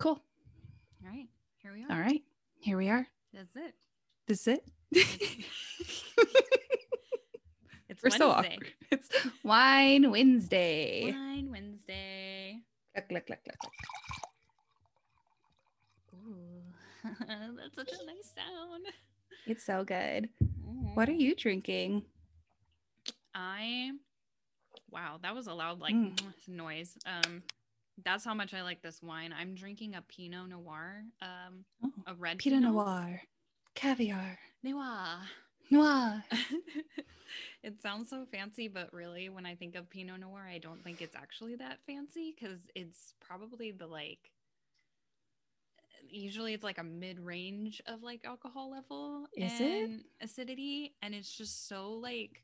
Cool. All right, here we are. All right. Here we are. That's it. This is it. It's We're so Wednesday. awkward. It's Wine Wednesday. Wine Wednesday. Cluck, cluck, cluck, cluck. Ooh, that's such a nice sound. It's so good. What are you drinking? I wow, that was a loud like Mm. noise. Um that's how much I like this wine. I'm drinking a Pinot Noir, um Oh, a red Pinot Noir, caviar, Noir. noir. it sounds so fancy, but really when I think of Pinot Noir, I don't think it's actually that fancy cuz it's probably the like usually it's like a mid-range of like alcohol level Is it? and acidity and it's just so like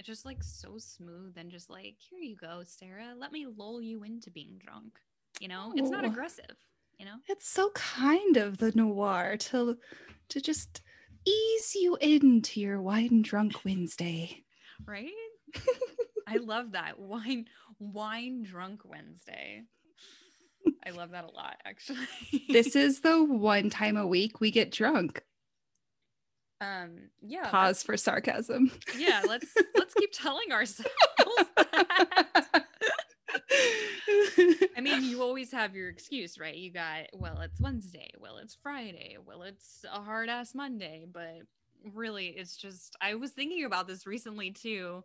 it's just like so smooth and just like here you go sarah let me lull you into being drunk you know? It's not aggressive you know? It's so kind of the noir to to just ease you into your wine drunk Wednesday. right? I love that. Wine wine drunk wednesday. I love that a lot actually. This is the one time a week we get drunk. Um yeah Pause for sarcasm. yeah let's let's keep telling ourselves that. I mean, you always have your excuse, right? You got, well, it's Wednesday, well, it's Friday, well, it's a hard ass Monday, but really, it's just, I was thinking about this recently too,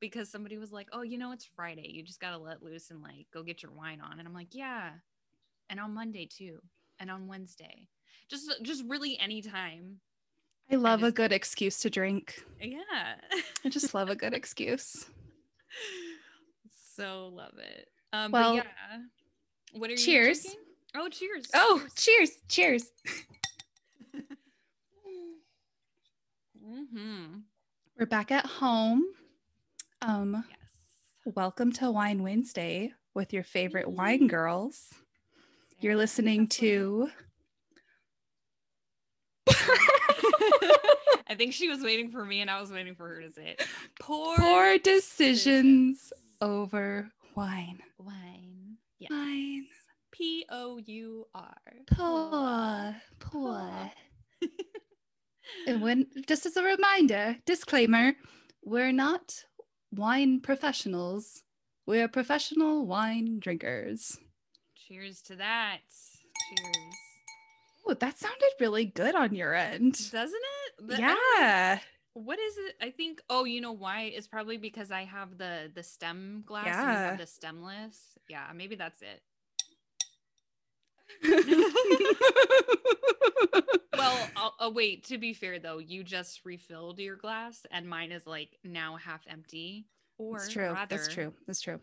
because somebody was like, oh, you know, it's Friday. You just got to let loose and like go get your wine on. And I'm like, yeah. And on Monday too. And on Wednesday. Just, just really anytime. I love a just- good excuse to drink. Yeah. I just love a good excuse. so love it. Um, Well, but yeah. What are you cheers. Oh, cheers. Oh, cheers. cheers. Cheers. Mm-hmm. We're back at home. Um, Yes. welcome to Wine Wednesday with your favorite Yay. wine girls. You're listening to I think she was waiting for me and I was waiting for her to say it. Poor, Poor Decisions Decisions. Over Wine. wine. Yes. Wine. P O U R. Poor. Poor. And when, just as a reminder, disclaimer, we're not wine professionals. We're professional wine drinkers. Cheers to that. Cheers. Oh, that sounded really good on your end. Doesn't it? The- I don't know. Yeah. What is it? I think. Oh, you know why? It's probably because I have the the stem glass. And Yeah. have the stemless. Yeah, maybe that's it. Well, I'll, oh wait. To be fair though, you just refilled your glass, and mine is like now half empty, or That's true. rather, That's true. That's true.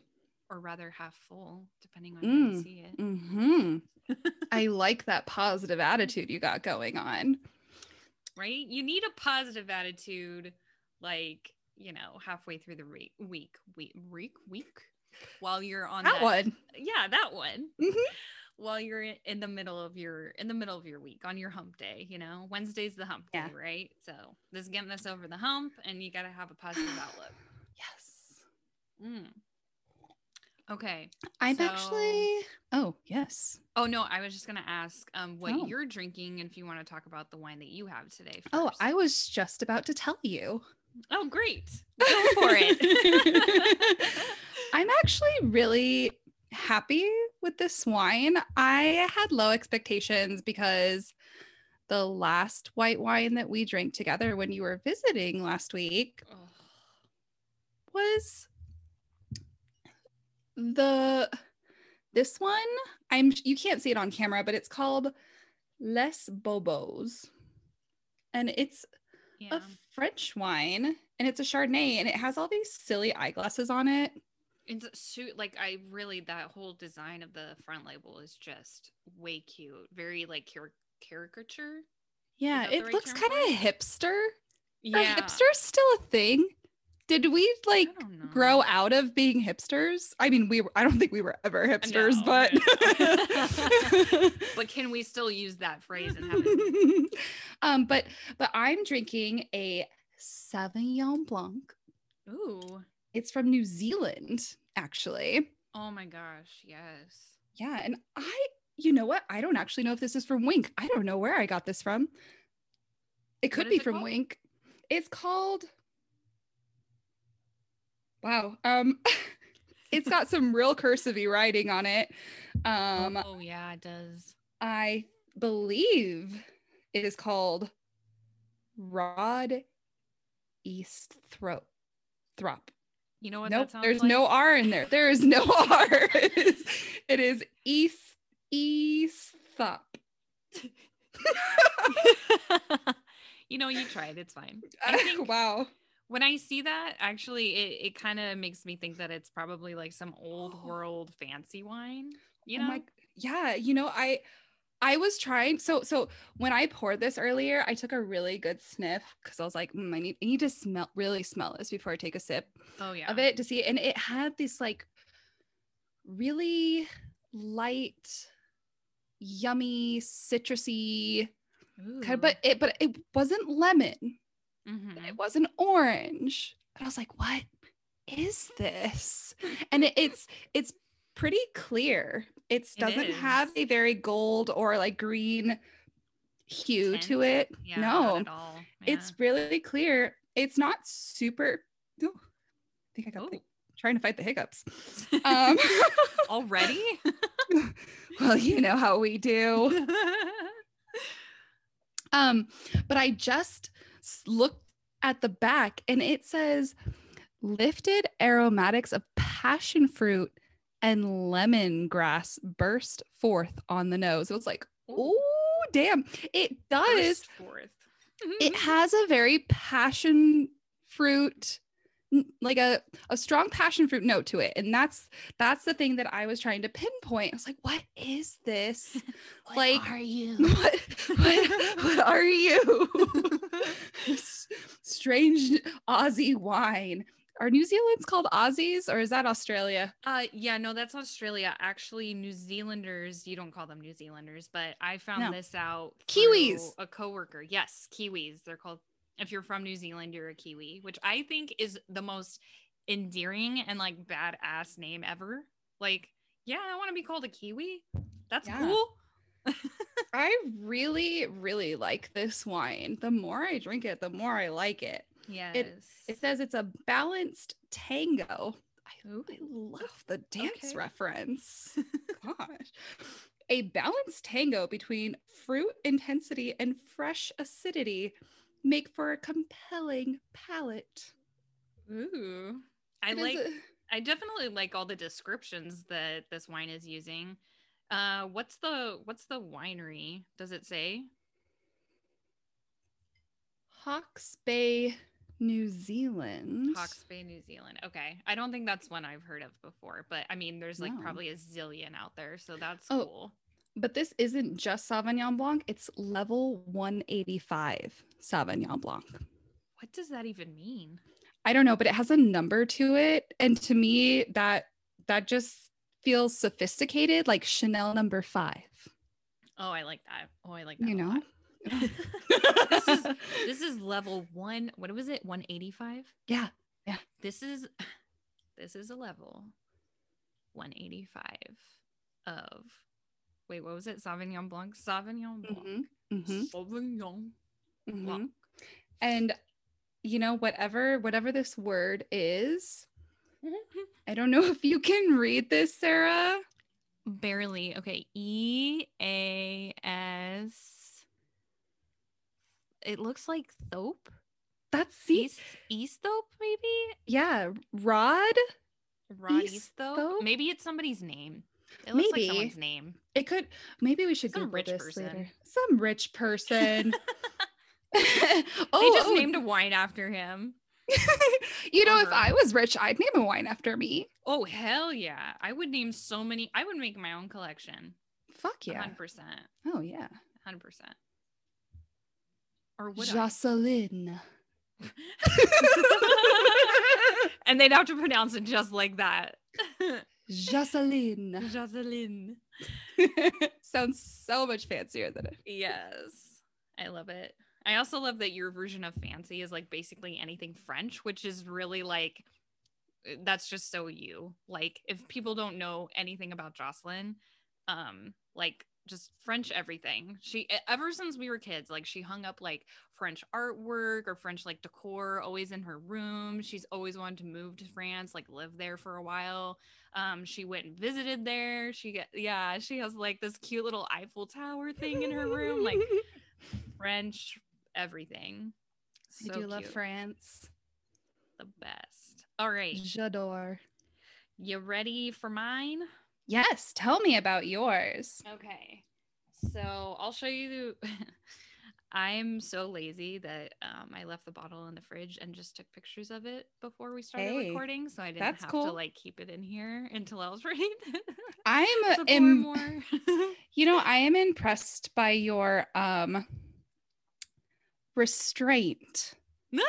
Or rather half full, depending on how you Mm. see it. hmm I like that positive attitude you got going on. Right? You need a positive attitude, like you know, halfway through the re- week, week, week, week, while you're on That one. Yeah, that one. Mhm. While you're in the middle of your in the middle of your week on your hump day, you know, Wednesday's the hump Yeah. day, right? So this is getting this over the hump, and you got to have a positive outlook. Yes. Mm. Okay. I'm So- actually. Oh, yes. Oh no, I was just gonna ask um what Oh. you're drinking, and if you want to talk about the wine that you have today. First. Oh, I was just about to tell you. Oh, great. Go for it. I'm actually really happy with this wine. I had low expectations because the last white wine that we drank together when you were visiting last week Oh, was the this one i'm you can't see it on camera but it's called les bobos and it's yeah. a french wine and it's a chardonnay and it has all these silly eyeglasses on it It's a suit like I really that whole design of the front label is just way cute. Very like car- caricature. yeah it right looks kind of hipster Yeah. are hipsters still a thing did we like I don't know. grow out of being hipsters i mean we were i don't think we were ever hipsters No, but. But can we still use that phrase and have it? um, but but I'm drinking a Sauvignon Blanc. Ooh. It's from New Zealand, actually. Oh my gosh. Yes. Yeah, and I you know what? I don't actually know if this is from Winc. I don't know where I got this from. It could be it from called? Winc. It's called Wow. Um it's got some real cursive writing on it. Um oh yeah, it does. I believe it is called Rod East Throat. Throp. You know what? Nope, that sounds there's like? no R in there. There is no R. It is, it is East East Thop. you know, you tried. It's fine. I think wow. When I see that, actually, it, it kind of makes me think that it's probably like some old world fancy wine. You Oh know? my- yeah, you know, I I was trying so so when I poured this earlier, I took a really good sniff because I was like, "Mm, I need I need to smell really smell this before I take a sip oh yeah. of it to see. And it had this like really light, yummy, citrusy kind of, but it but it wasn't lemon. Mhm. It wasn't orange. And I was like, what is this? And it, it's it's pretty clear. It It doesn't have a very gold or like green hue to it. yeah, no, at all. it's really clear. It's not super. Oh, I think I got the, trying to fight the hiccups. Um, already. well, you know how we do. Um, but I just looked at the back and it says lifted aromatics of passion fruit and lemongrass burst forth on the nose. It was like, oh damn. It does. It mm-hmm. has a very passion fruit like a, a strong passion fruit note to it and that's that's the thing that i was trying to pinpoint i was like what is this What like, are you? what, what, what are you? Strange Aussie wine. Are New Zealand's called Aussies or is that Australia? Uh, yeah, no, that's Australia. Actually, New Zealanders, you don't call them New Zealanders, but I found No. this out. Kiwis. A coworker. Yes, Kiwis. They're called. If you're from New Zealand, you're a Kiwi, which I think is the most endearing and like badass name ever. Like, yeah, I want to be called a Kiwi. That's Yeah. cool. I really, really like this wine. The more I drink it, the more I like it. Yes. It says it's a balanced tango. I, I love the dance Okay. reference. Gosh. A balanced tango between fruit intensity and fresh acidity make for a compelling palate. Ooh. I It like. a- I definitely like all the descriptions that this wine is using. Uh, what's the what's the winery? Does it say? Hawke's Bay, New Zealand. Hawke's Bay, New Zealand. Okay. I don't think that's one I've heard of before, but I mean, there's like No. probably a zillion out there. So that's Oh. cool. But this isn't just Sauvignon Blanc, it's level 185 Sauvignon Blanc. What does that even mean? I don't know, but it has a number to it. And to me, that that just feels sophisticated, like Chanel number five. Oh, I like that. Oh, I like that. You know? this is this is level one. What was it? 185? yeah. Yeah. This is this is a level 185 of wait, what was it? Sauvignon Blanc? Sauvignon Blanc. Mhm, mhm, Sauvignon mhm. Blanc. And you know, whatever, whatever this word is, I don't know if you can read this, Sarah. Barely. Okay. E A S. It looks like Thope. That's see, East Easthope, maybe? yeah, Rod. Rod? Easthope? Maybe it's somebody's name. It looks Maybe. like someone's name. It could maybe we should Some Google rich this person. later. Some rich person. they oh, just oh, named a wine after him. you know, if. Uh-huh. I was rich, I'd name a wine after me. Oh hell yeah! I would name so many. I would make my own collection. Fuck yeah. hundred percent, Oh yeah. hundred percent. Or would? Jocelyn. and they'd have to pronounce it just like that. Jocelyn. Jocelyn. Sounds so much fancier than it. Yes, I love it. I also love that your version of fancy is like basically anything French, which is really like that's just so you. Like if people don't know anything about Jocelyn, um like just French everything. She ever since we were kids, like she hung up like French artwork or French like decor always in her room. She's always wanted to move to France, like live there for a while. Um, she went and visited there. She get yeah, she has like this cute little Eiffel Tower thing in her room, like French everything. I So do love. France. the best. All right, J'adore. you ready for mine? Yes, tell me about yours. Okay. So I'll show you. I'm so lazy that um, I left the bottle in the fridge and just took pictures of it before we started Hey, recording. So I didn't have to like keep it in here until I was ready I'm pour im- more. you know, I am impressed by your um restraint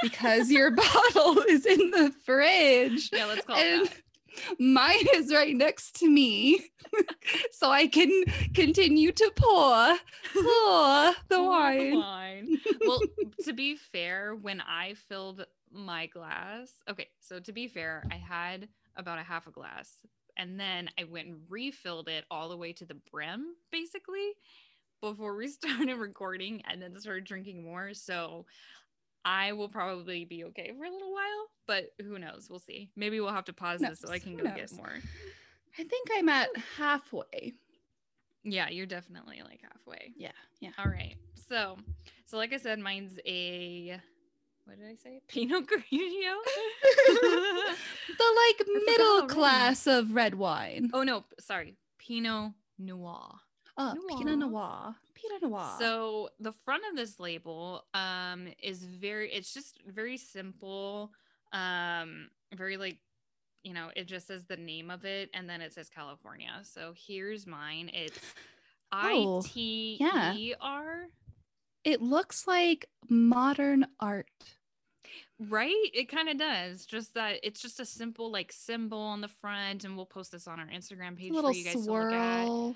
because your bottle is in the fridge. yeah, let's call it that. mine is right next to me so i can continue to pour pour the Pour wine wine. well, to be fair, when I filled my glass, okay, so to be fair, I had about a half a glass and then I went and refilled it all the way to the brim, basically, before we started recording and then started drinking more. So I will probably be okay for a little while, but who knows? We'll see. Maybe we'll have to pause this so I can go get more. i think i'm at halfway Yeah, you're definitely like halfway. yeah yeah All right. So, so like I said, mine's a what did I say? Pinot Grigio. the like middle class of red wine oh no, sorry, Pinot Noir. Oh Noir. pinot noir pinot noir So the front of this label um is very. It's just very simple. Um, very like. You know, it just says the name of it and then it says California. So here's mine. It's I Oh, yeah. E R. it looks like modern art Right? It kind of does. Just that it's just a simple like symbol on the front, and we'll post this on our Instagram page for you guys to look at.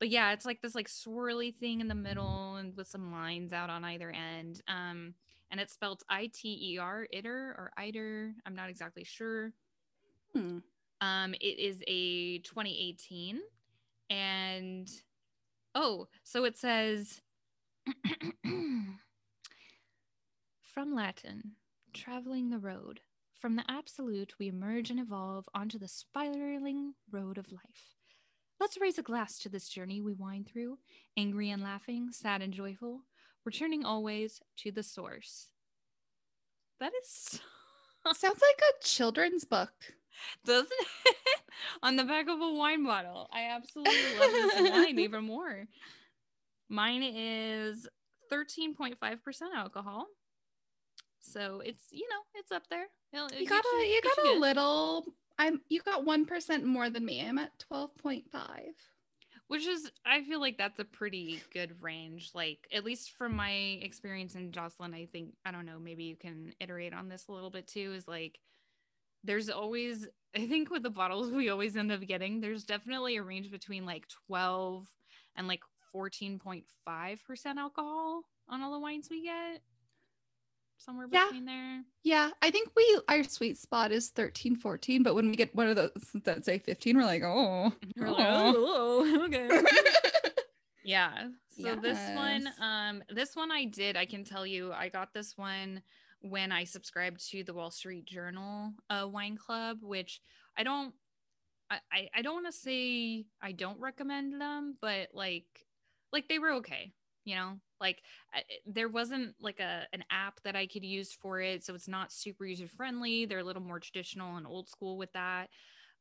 But yeah, it's like this like swirly thing in the middle and with some lines out on either end. Um, and it's spelled I T E R, iter or iter. I'm not exactly sure. Hmm. Um, it is a 2018, and oh, so it says from Latin, traveling the road. From the absolute, we emerge and evolve onto the spiraling road of life. Let's raise a glass to this journey we wind through, angry and laughing, sad and joyful, returning always to the source. That is sounds like a children's book doesn't it? On the back of a wine bottle. I absolutely love this wine even more. Mine is 13.5% alcohol. So it's, you know, it's up there. It'll- it you got a you got a little i'm you got one percent more than me i'm at 12.5 Which is, I feel like that's a pretty good range. Like, at least from my experience in Jocelyn, I think, I don't know, maybe you can iterate on this a little bit too. Is like, there's always, I think with the bottles we always end up getting, there's definitely a range between like 12 and like 14.5% alcohol on all the wines we get. Somewhere Yeah. between there. yeah i think we our sweet spot is 13 14 but when we get one of those that say 15 we're like oh We're like, Aw. oh, okay. Yeah. So this one, um, this one I did. I can tell you, I got this one when I subscribed to the Wall Street Journal uh, Wine Club, which I don't, I, I, I don't want to say I don't recommend them, but like, like they were okay. You know, like I, there wasn't like a an app that I could use for it, so it's not super user friendly. They're a little more traditional and old school with that.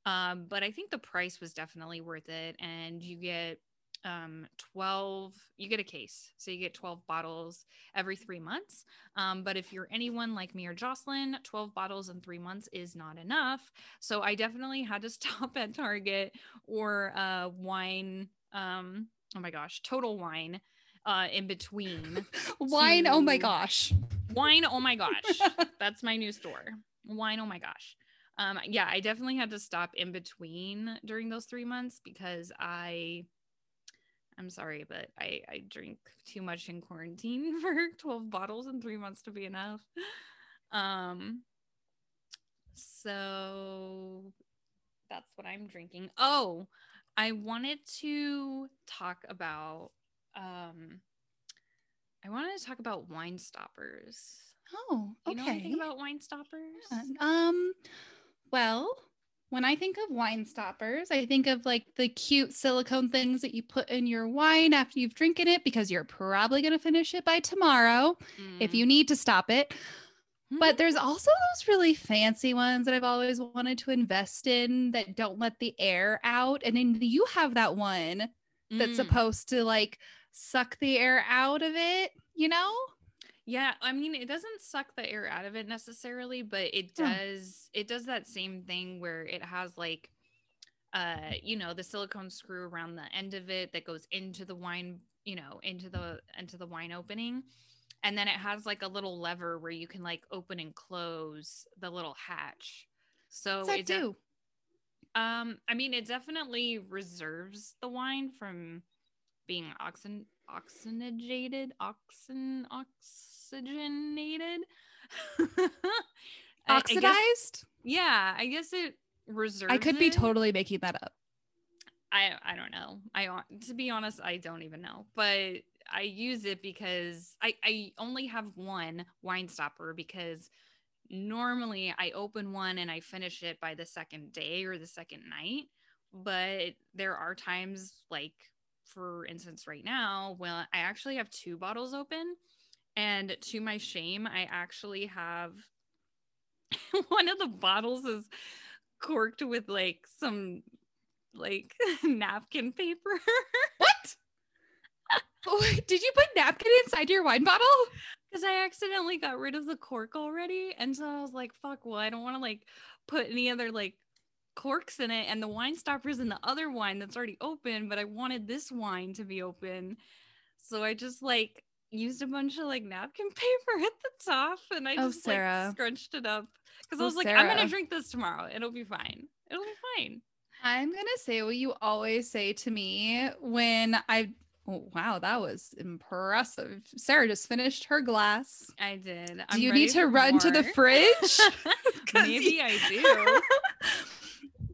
Um, but I think the price was definitely worth it, and you get um 12 you get a case so you get 12 bottles every three months um but if you're anyone like me or jocelyn 12 bottles in three months is not enough so i definitely had to stop at target or uh wine um oh my gosh total wine uh in between wine oh my gosh. Wine oh my gosh. That's my new store. Wine oh my gosh. Um yeah i definitely had to stop in between during those three months because i i'm sorry but i i drink too much in quarantine for 12 bottles in three months to be enough. Um so that's what i'm drinking. Oh I wanted to talk about um I wanted to talk about wine stoppers. Oh, Do okay. you know anything about wine stoppers? Um, well, when I think of wine stoppers, I think of like the cute silicone things that you put in your wine after you've drinking it because you're probably going to finish it by tomorrow if Mm. you need to stop it. Mhm. But there's also those really fancy ones that I've always wanted to invest in that don't let the air out. And then you have that one that's Mm. supposed to like suck the air out of it, you know? Yeah, I mean it doesn't suck the air out of it necessarily, but it Hmm. does it does that same thing where it has like uh you know the silicone screw around the end of it that goes into the wine, you know, into the into the wine opening. And then it has like a little lever where you can like open and close the little hatch. So What's that it do? um I mean it definitely reserves the wine from being oxen oxygenated oxen oxygenated I- I guess- Oxidized? yeah i guess it reserves I could be it. totally making that up. i i don't know i to be honest i don't even know but i use it because i i only have one wine stopper because normally i open one and i finish it by the second day or the second night but there are times like for instance right now well, i actually have two bottles open and to my shame i actually have one of the bottles is corked with like some like napkin paper What? Wait, oh, Did you put napkin inside your wine bottle? because I accidentally got rid of the cork already. And so I was like, fuck, well, I don't want to like put any other like corks in it. And the wine stopper's in the other wine that's already open, but I wanted this wine to be open. So I just like used a bunch of like napkin paper at the top and I Oh, just Sarah. like scrunched it up because I Oh, was like, I'm gonna drink this tomorrow. It'll be fine. It'll be fine. I'm gonna say what you always say to me when I. Oh, wow, that was impressive. Sarah just finished her glass. I did. Do I'm you need to run to the fridge? Maybe I do.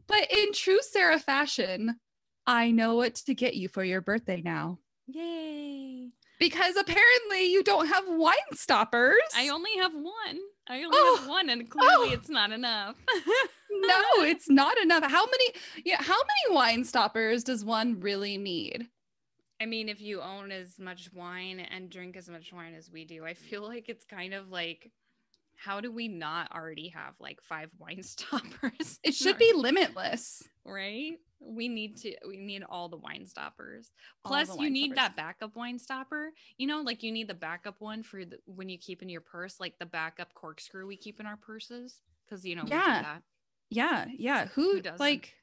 But in true Sarah fashion, I know what to get you for your birthday now. Yay. Because apparently you don't have wine stoppers. I only have one. I only Oh. have one, and clearly Oh. it's not enough. no, it's not enough. How many yeah, how many wine stoppers does one really need? I mean, if you own as much wine and drink as much wine as we do, I feel like it's kind of like, how do we not already have like five wine stoppers? It should be limitless. right. We need to. We need all the wine stoppers. Plus, the you need stoppers. that backup wine stopper. You know, like you need the backup one for the, when you keep in your purse, like the backup corkscrew we keep in our purses, because you know we do Yeah. that. Yeah, yeah. Who, Who like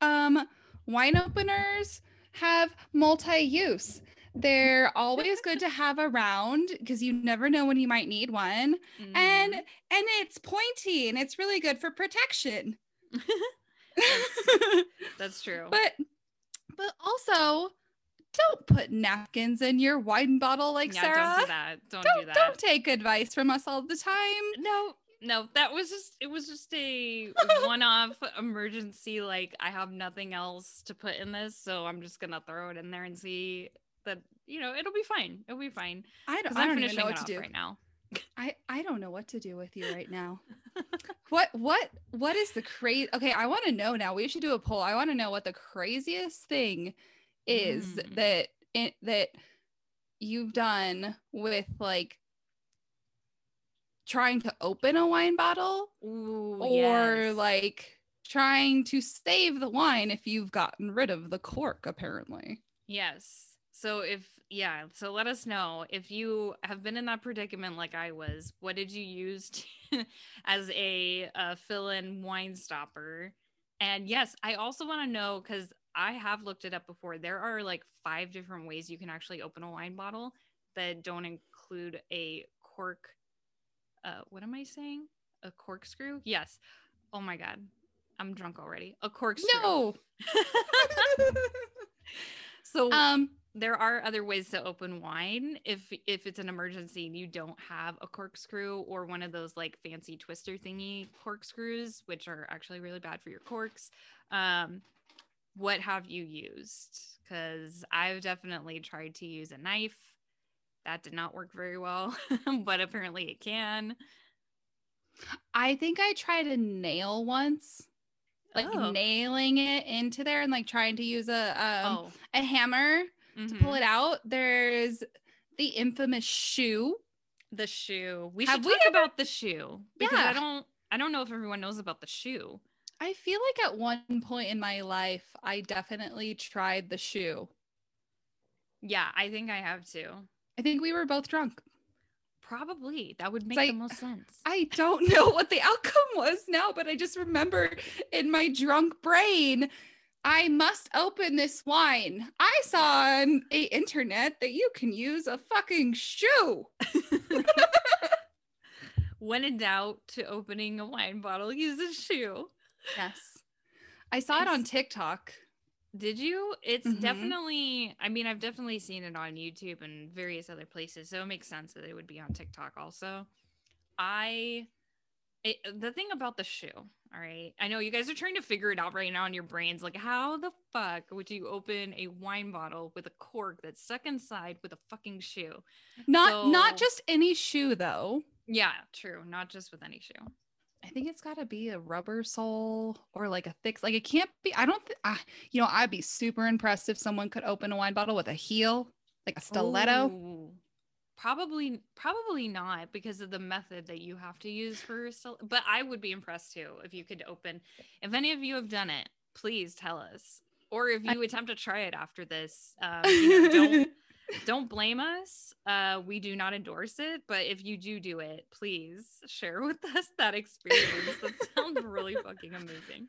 um wine openers have multi-use. They're always good to have around because you never know when you might need one. And Mhm. and it's pointy and it's really good for protection. that's true. but but also don't put napkins in your wine bottle like yeah, Sarah. don't do that. Don't, do Don't, that. don't take advice from us all the time. no, no, that was just it was just a one-off emergency. Like I have nothing else to put in this, so I'm just gonna throw it in there and see that you know it'll be fine. It'll be fine I don't, I don't even know what to do. right now. I I don't know what to do with you right now. what what what is the crazy? Okay, I want to know now. We should do a poll. I want to know what the craziest thing is Mm. that it, that you've done with like trying to open a wine bottle Ooh, or yes. like trying to save the wine if you've gotten rid of the cork apparently. Yes. So if yeah, so let us know if you have been in that predicament like I was. What did you use to, as a uh, fill-in wine stopper? And yes, I also want to know because I have looked it up before. There are like five different ways you can actually open a wine bottle that don't include a cork. Uh, what am I saying? A corkscrew? Yes. Oh my god, I'm drunk already. A corkscrew. No. so um there are other ways to open wine if if it's an emergency and you don't have a corkscrew or one of those like fancy twister thingy corkscrews which are actually really bad for your corks um what have you used? Because I've definitely tried to use a knife. That did not work very well, but apparently it can. I think I tried a nail once, like Oh. nailing it into there and like trying to use a um, oh, a hammer to mhm. pull it out. There's the infamous shoe. the shoe. We Have should we talk ever- about the shoe because Yeah. I don't. I don't know if everyone knows about the shoe. I feel like at one point in my life, I definitely tried the shoe. Yeah, I think I have too. I think we were both drunk. Probably that would make the most sense. I don't know what the outcome was now, but I just remember in my drunk brain, I must open this wine. I saw on a internet that you can use a fucking shoe. when in doubt, to opening a wine bottle, use a shoe. Yes. I saw it on TikTok. Did you? It's Mhm. definitely, I mean, I've definitely seen it on YouTube and various other places. So it makes sense that it would be on TikTok also. I, it, the thing about the shoe, all right, I know you guys are trying to figure it out right now in your brains. Like, how the fuck would you open a wine bottle with a cork that's stuck inside with a fucking shoe? Not not just any shoe though. Yeah, true. Not just with any shoe. I think it's got to be a rubber sole or like a thick like it can't be I don't th- I, you know I'd be super impressed if someone could open a wine bottle with a heel like a stiletto. Ooh. Probably, probably not because of the method that you have to use for. Stil- but I would be impressed too if you could open. If any of you have done it, please tell us. Or if you attempt to try it after this, um, you know, don't don't blame us. Uh, we do not endorse it, but if you do do it, please share with us that experience. that sounds really fucking amazing.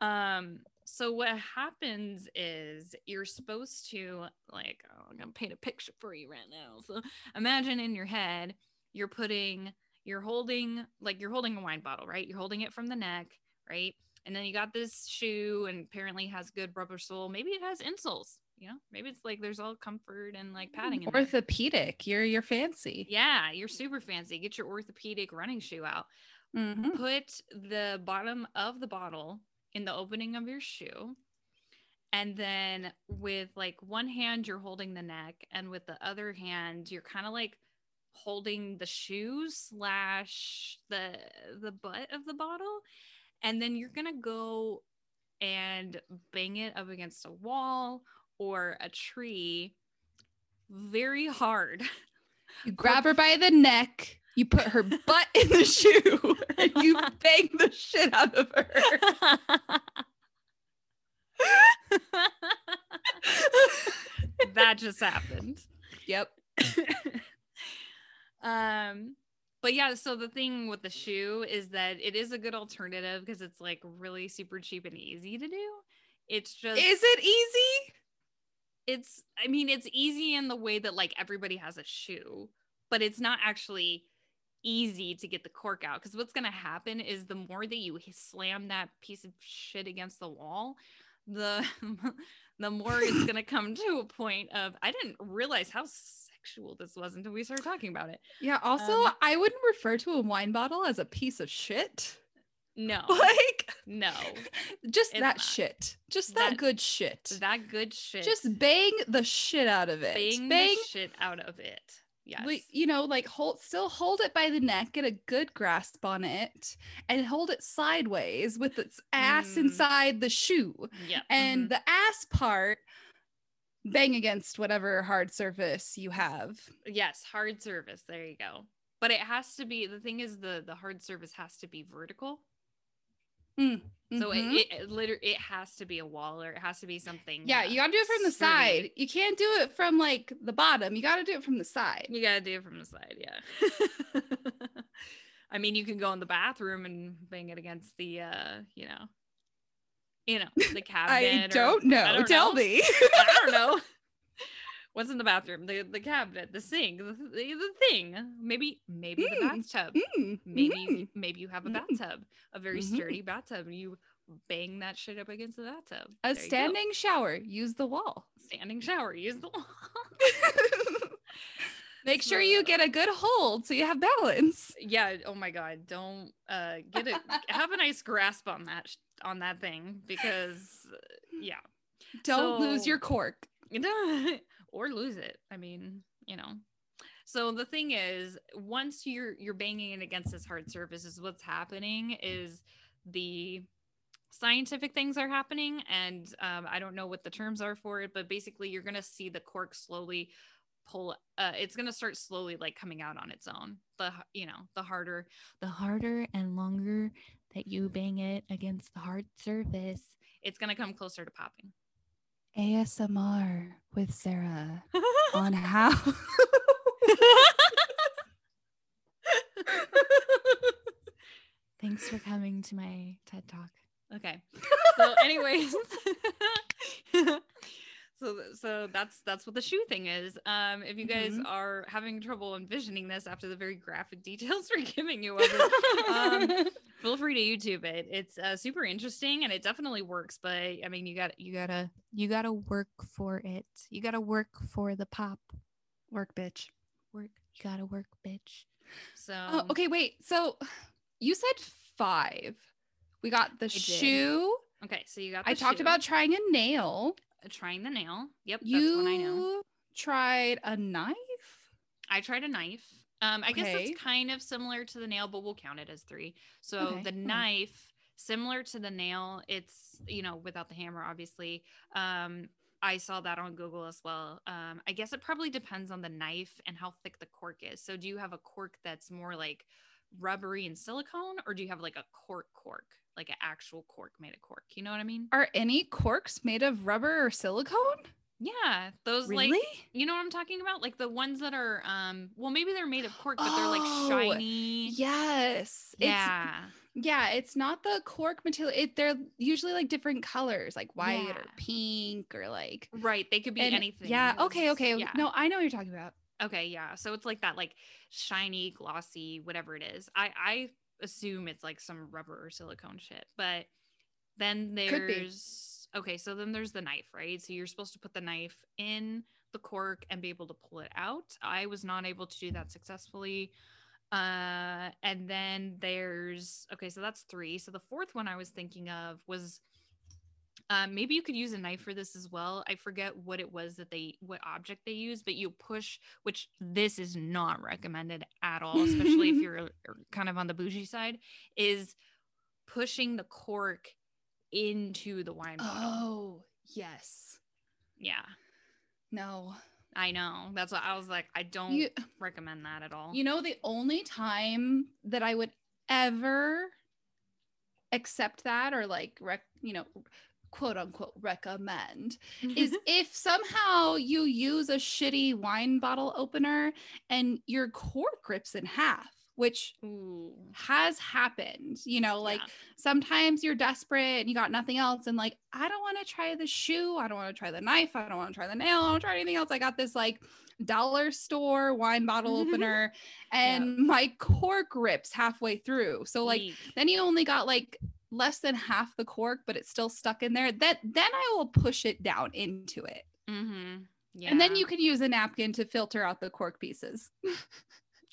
Um, so what happens is you're supposed to like oh, I'm gonna paint a picture for you right now. So imagine in your head you're putting you're holding like you're holding a wine bottle, right? You're holding it from the neck, right? And then you got this shoe and apparently has good rubber sole. Maybe it has insoles, you know? Maybe it's like there's all comfort and like padding. Orthopedic. You're you're fancy. Yeah, you're super fancy. Get your orthopedic running shoe out. Mhm. Put the bottom of the bottle in the opening of your shoe. And then with like one hand, you're holding the neck, and with the other hand, you're kind of like holding the shoe slash the the butt of the bottle. And then you're gonna go and bang it up against a wall or a tree very hard. You grab her by the neck. You put her butt in the shoe and you bang the shit out of her. that just happened. Yep. um but yeah so the thing with the shoe is that it is a good alternative because it's like really super cheap and easy to do it's just Is it easy? it's i mean it's easy in the way that like everybody has a shoe but it's not actually easy to get the cork out because what's going to happen is the more that you slam that piece of shit against the wall the the more it's going to come to a point of i didn't realize how sexual this was until we started talking about it Yeah. Also, Um, I wouldn't refer to a wine bottle as a piece of shit. no Like, no just that not. shit. Just that, That- good shit. that good shit Just bang the shit out of it. bang, bang the shit out of it yes like you know like hold still hold it by the neck get a good grasp on it and hold it sideways with its ass Mm. inside the shoe yeah and the ass part bang against whatever hard surface you have Yes, hard surface. There you go. But it has to be the thing is the the hard surface has to be vertical. Mm, So it, it, it literally it has to be a wall or it has to be something. yeah uh, you gotta do it from the sturdy. side you can't do it from like the bottom you gotta do it from the side You gotta do it from the side, yeah. I mean, you can go in the bathroom and bang it against the uh, you know, you know, the cabinet. i or- don't know I don't tell know. me I don't know. What's in the bathroom? The the cabinet, the sink, the, the, the thing. Maybe maybe the Mm, bathtub. Mm, maybe mhm. maybe you have a Mhm. bathtub a very Mhm. sturdy bathtub and you bang that shit up against the bathtub a There standing shower use the wall standing shower use the wall Make sure you get a good hold so you have balance. yeah oh my god don't uh get it have a nice grasp on that sh- on that thing because yeah. Don't lose your cork. or lose it. I mean, you know. So the thing is, once you're you're banging it against this hard surface, is what's happening is the scientific things are happening, and um, I don't know what the terms are for it, but basically you're gonna see the cork slowly pull. Uh, it's gonna start slowly like coming out on its own. The you know the harder, the harder and longer that you bang it against the hard surface, it's gonna come closer to popping. ASMR with Sarah on how. Thanks for coming to my TED Talk. Okay. So, anyways, so so that's that's what the shoe thing is. Um, if you guys Mhm. are having trouble envisioning this after the very graphic details we're giving you, it, um, feel free to YouTube it. It's uh, super interesting and it definitely works. But I mean, you got you gotta you gotta work for it. You gotta work for the pop. Work, bitch. Work. You gotta work, bitch. So Oh, okay, wait. So you said five. We got the did. shoe. Okay, so you got. I the talked about trying a nail. Trying the nail. Yep, You that's one I know. tried a knife. I tried a knife. Um, I guess it's kind of similar to the nail, but we'll count it as three. So Okay, the okay. knife, similar to the nail, it's you know without the hammer, obviously. Um, I saw that on Google as well. Um, I guess it probably depends on the knife and how thick the cork is. So do you have a cork that's more like rubbery and silicone, or do you have like a cork cork, like an actual cork made of cork? You know what I mean? Are any corks made of rubber or silicone? Yeah, those Really? like you know what I'm talking about? Like the ones that are um well maybe they're made of cork, but they're Oh, like shiny. yes. It's, Yeah. yeah, it's not the cork material. It, they're usually like different colors, like white or pink or like Right. They could be and- anything. Yeah. Okay. Okay. Yeah. No, I know what you're talking about. Okay, yeah. So it's like that like shiny, glossy, whatever it is. I I assume it's like some rubber or silicone shit. But then there's okay, so then there's the knife, right? So you're supposed to put the knife in the cork and be able to pull it out. I was not able to do that successfully. Uh and then there's okay, so that's 3. So the fourth one I was thinking of was um, maybe you could use a knife for this as well. I forget what it was that they, what object they use, but you push, which this is not recommended at all, especially if you're uh, kind of on the bougie side, is pushing the cork into the wine bottle. Oh, yes. Yeah, No. I know. That's what I was like. I don't You, recommend that at all. you know, the only time that I would ever accept that or like, rec, you know, quote unquote recommend is if somehow you use a shitty wine bottle opener and your cork rips in half, which Ooh. has happened. You know, like Yeah. sometimes you're desperate and you got nothing else, and like, I don't want to try the shoe, I don't want to try the knife, I don't want to try the nail, I don't want to try anything else. I got this like dollar store wine bottle opener, and my cork rips halfway through. So like Eek. then you only got like less than half the cork, but it's still stuck in there. That then I will push it down into it. Mhm. Yeah. And then you can use a napkin to filter out the cork pieces.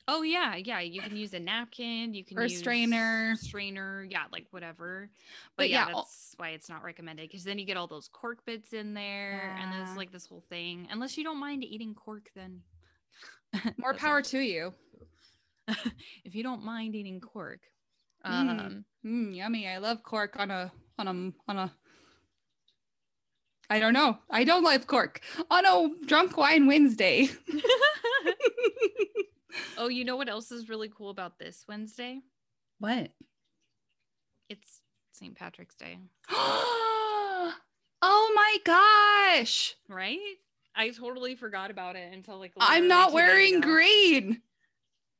Oh yeah, yeah. You can use a napkin. You can Or use strainer. strainer. Yeah, like whatever. But, But yeah, yeah, that's why it's not recommended because then you get all those cork bits in there, and then it's like this whole thing. Unless you don't mind eating cork, then More power to you. if you don't mind eating cork. Mm. Um, Mm, yummy. I love cork on a on a on a I don't know. I don't like cork on a drunk wine Wednesday. oh, you know what else is really cool about this Wednesday? what? It's St. Patrick's Day, oh my gosh. right? I totally forgot about it until like I'm not wearing green.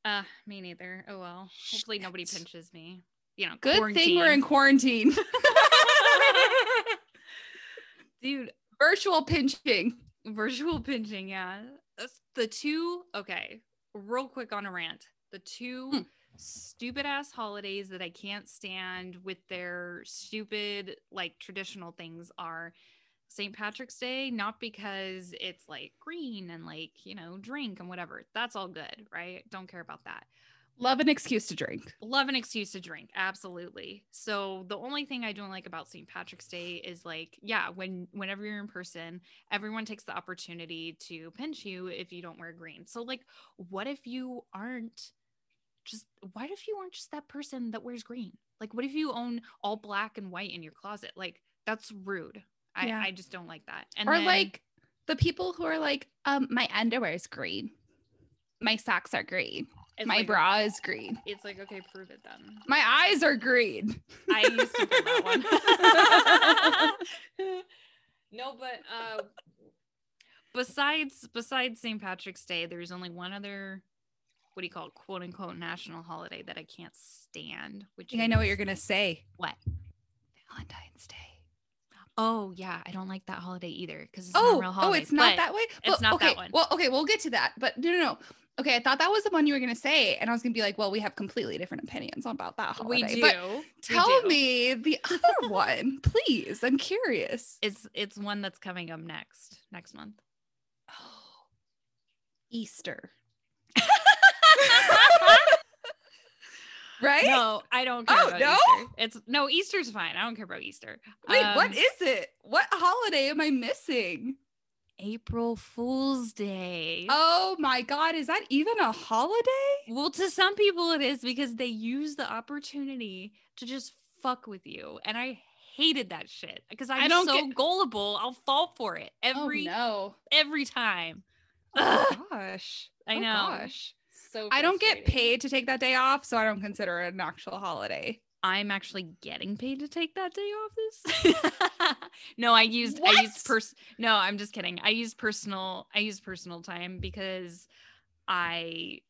Uh, me neither. Oh well. Hopefully nobody pinches me. You know, Good thing we're in quarantine. dude. Virtual pinching. Virtual pinching, yeah. That's the two. Okay, real quick on a rant. The two Hmm. stupid ass holidays that I can't stand with their stupid like traditional things are St. Patrick's Day, not because it's like green and like, you know, drink and whatever. That's all good, right? Don't care about that. Love an excuse to drink. love an excuse to drink absolutely so the only thing i don't like about st patrick's day is like yeah when whenever you're in person everyone takes the opportunity to pinch you if you don't wear green so like what if you aren't just what if you aren't just that person that wears green like what if you own all black and white in your closet like that's rude i Yeah. i just don't like that and or then- like the people who are like, um, my underwear is green. My socks are green. my like- bra is green. it's like okay prove it then My eyes are green. I used to feel that one. no, but uh besides besides St. Patrick's Day, there's only one other what do you call it, quote unquote national holiday that I can't stand, which I think I know what you're gonna say. what? Valentine's Day. Oh yeah, I don't like that holiday either because it's Oh, not a oh, real oh, it's not but that way. it's not okay, that one. Well, okay, we'll get to that. But no, no, no. Okay, I thought that was the one you were gonna say, and I was gonna be like, well, we have completely different opinions about that holiday. We do. But tell do. me the other one, please. I'm curious. It's it's one that's coming up next next month. Oh, Easter, right? no, I don't care Oh, about no? Easter. It's no Easter's fine. I don't care about Easter. Wait, what Um, is it? What holiday am I missing? April Fool's Day. Oh my God, is that even a holiday? Well, to some people it is because they use the opportunity to just fuck with you. And I hated that shit because I'm don't so get- gullible. I'll fall for it every oh no. every time. Oh gosh. I Oh, know. gosh. So I don't get paid to take that day off, so I don't consider it an actual holiday. I'm actually getting paid to take that day off this. no, I used I used pers No, I'm just kidding. I used personal I used personal time because I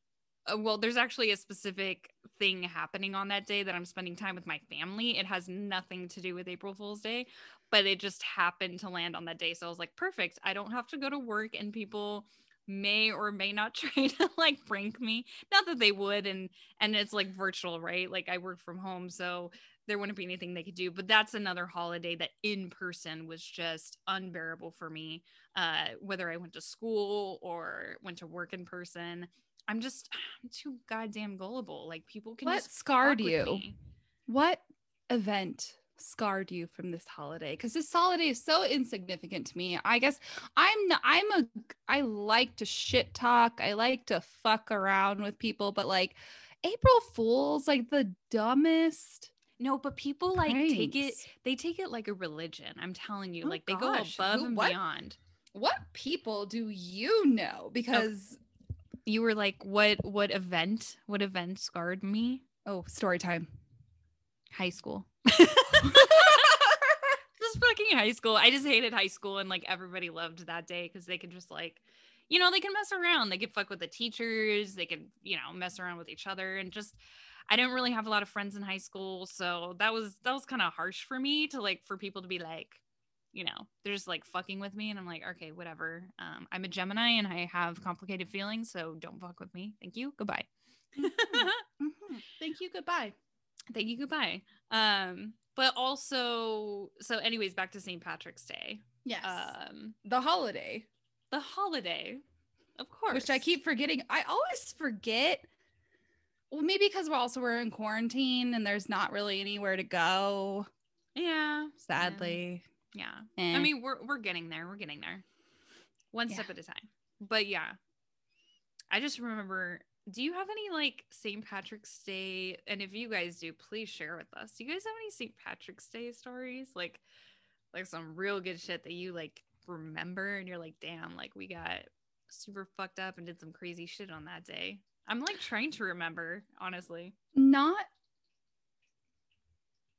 uh, well, there's actually a specific thing happening on that day that I'm spending time with my family. It has nothing to do with April Fool's Day, but it just happened to land on that day. So I was like, perfect. I don't have to go to work and people may or may not try to like prank me. Not that they would and and it's like virtual, right? Like I work from home, so there wouldn't be anything they could do. But that's another holiday that in person was just unbearable for me. Uh, whether I went to school or went to work in person, I'm just I'm too goddamn gullible. Like people can What just scarred you? What event scarred you from this holiday? Because this holiday is so insignificant to me. I guess I'm not, I'm a I like to shit talk. I like to fuck around with people, but like April Fools, like the dumbest. No, but people like take it. They take it like a religion. I'm telling you, Oh like they gosh, go above who- and what? beyond. What people do you know? Oh, because You were like, what? What event? What event scarred me? oh, story time. High school. fucking high school. I just hated high school and like everybody loved that day because they could just like, you know, they can mess around. They could fuck with the teachers. They could, you know, mess around with each other and just I didn't really have a lot of friends in high school. So that was that was kind of harsh for me to like for people to be like, you know, they're just like fucking with me. And I'm like, okay, whatever. Um, I'm a Gemini and I have complicated feelings, so don't fuck with me. Thank you. Goodbye. Mhm. Thank you. Goodbye. thank you goodbye um but also so anyways back to st patrick's day Yes. um the holiday, the holiday of course which I keep forgetting. I always forget. Well, maybe because we're also we're in quarantine and there's not really anywhere to go. yeah Sadly. yeah Eh. i mean we're we're getting there we're getting there one step at a time but yeah i just remember do you have any like st patrick's day and if you guys do please share with us. Do you guys have any st patrick's day stories? Like like some real good shit that you like remember and you're like damn like we got super fucked up and did some crazy shit on that day. I'm like trying to remember honestly. Not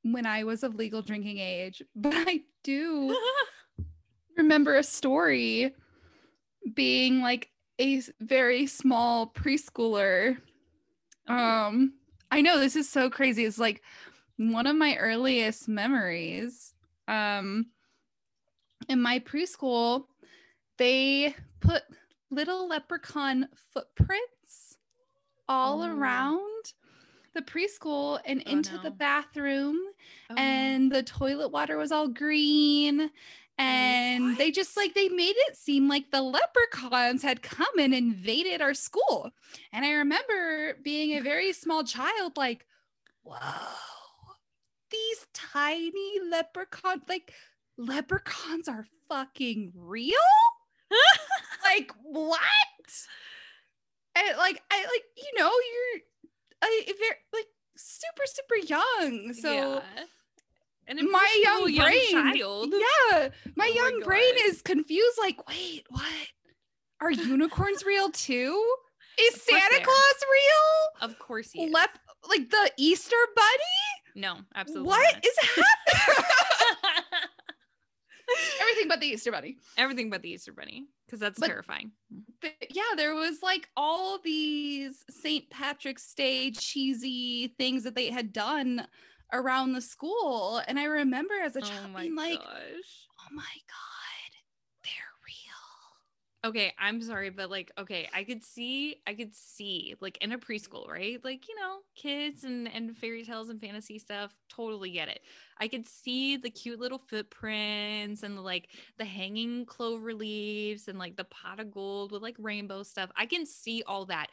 when I was of legal drinking age, but I do remember a story being like a very small preschooler. Um, I know this is so crazy. It's like one of my earliest memories. Um, in my preschool, they put little leprechaun footprints all Oh. around the preschool and Oh, into the bathroom Oh, and the toilet water was all green Oh, and they just like they made it seem like the leprechauns had come and invaded our school. And I remember being a very small child, like, whoa, these tiny leprechauns, like leprechauns are fucking real? like what? And like I like you know you're a very like super super young, so. Yeah. And my young brain, child. yeah, my Oh my young brain is confused. Like, wait, what? Are unicorns real too? Is Santa. Claus real? Of course he is. Lep- like the Easter Bunny? no, absolutely. What not. is happening? Everything but the Easter Bunny. Everything but the Easter Bunny, because that's But- terrifying. But yeah, there was like all these St. Patrick's Day cheesy things that they had done around the school. And I remember as a Oh child being like, gosh. oh my God, they're real. Okay, I'm sorry, but like, okay, I could see, I could see, like in a preschool, right? Like, you know, kids and and fairy tales and fantasy stuff. Totally get it. I could see the cute little footprints and like the hanging clover leaves and like the pot of gold with like rainbow stuff. I can see all that,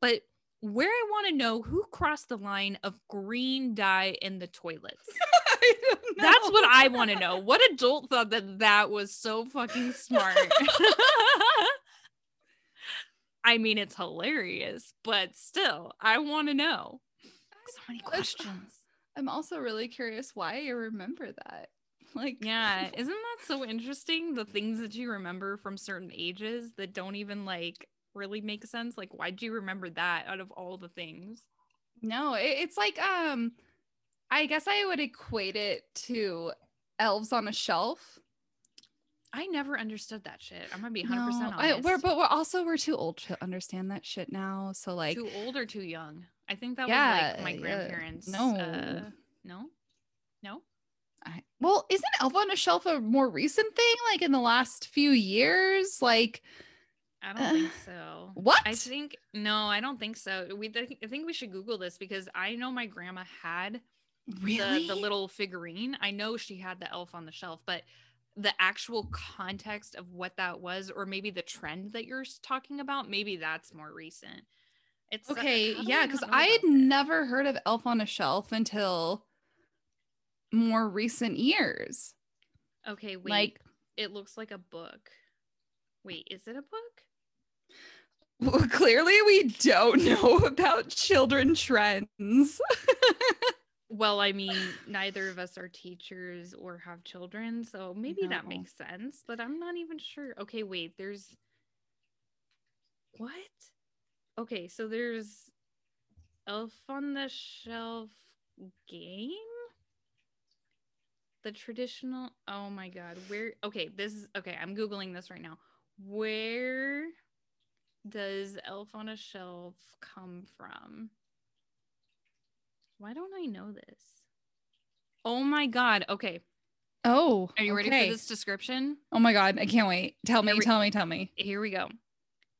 but where I want to know who crossed the line of green dye in the toilets. I don't know. That's what I want to know. What adult thought that that was so fucking smart? I mean, it's hilarious, but still, I want to know. So many questions. I'm also really curious why you remember that. Like, Yeah, isn't that so interesting? The things that you remember from certain ages that don't even like really make sense. Like, why'd you remember that out of all the things? no, it, it's like, um, I guess I would equate it to elves on a shelf. I never understood that shit. I'm gonna be 100% No, honest. I- we're, but we're also we're too old to understand that shit now. So like, too old or too young? I think that Yeah, was like my yeah, grandparents. no. uh, no, no. I, well, isn't elf on a shelf a more recent thing? Like in the last few years? Like I don't think so. what? I think no, I don't think so. We think I think we should Google this because I know my grandma had really? the the little figurine. I know she had the elf on the shelf, but the actual context of what that was, or maybe the trend that you're talking about, maybe that's more recent. It's Okay, yeah, because I had never heard of Elf on a Shelf until more recent years. Okay, wait. Like, it looks like a book. Wait, is it a book? Well, clearly we don't know about children trends. Well, I mean, neither of us are teachers or have children, so maybe that makes sense, but I'm not even sure. Okay, wait, there's what? Okay, so there's Elf on the Shelf game? The traditional Oh my god, where Okay, this is okay, I'm googling this right now. Where does Elf on a Shelf come from? Why don't I know this? Oh my god. Okay. oh, Are you ready for this description? Oh my god, I can't wait. Tell me, we- tell me, tell me. Here we go.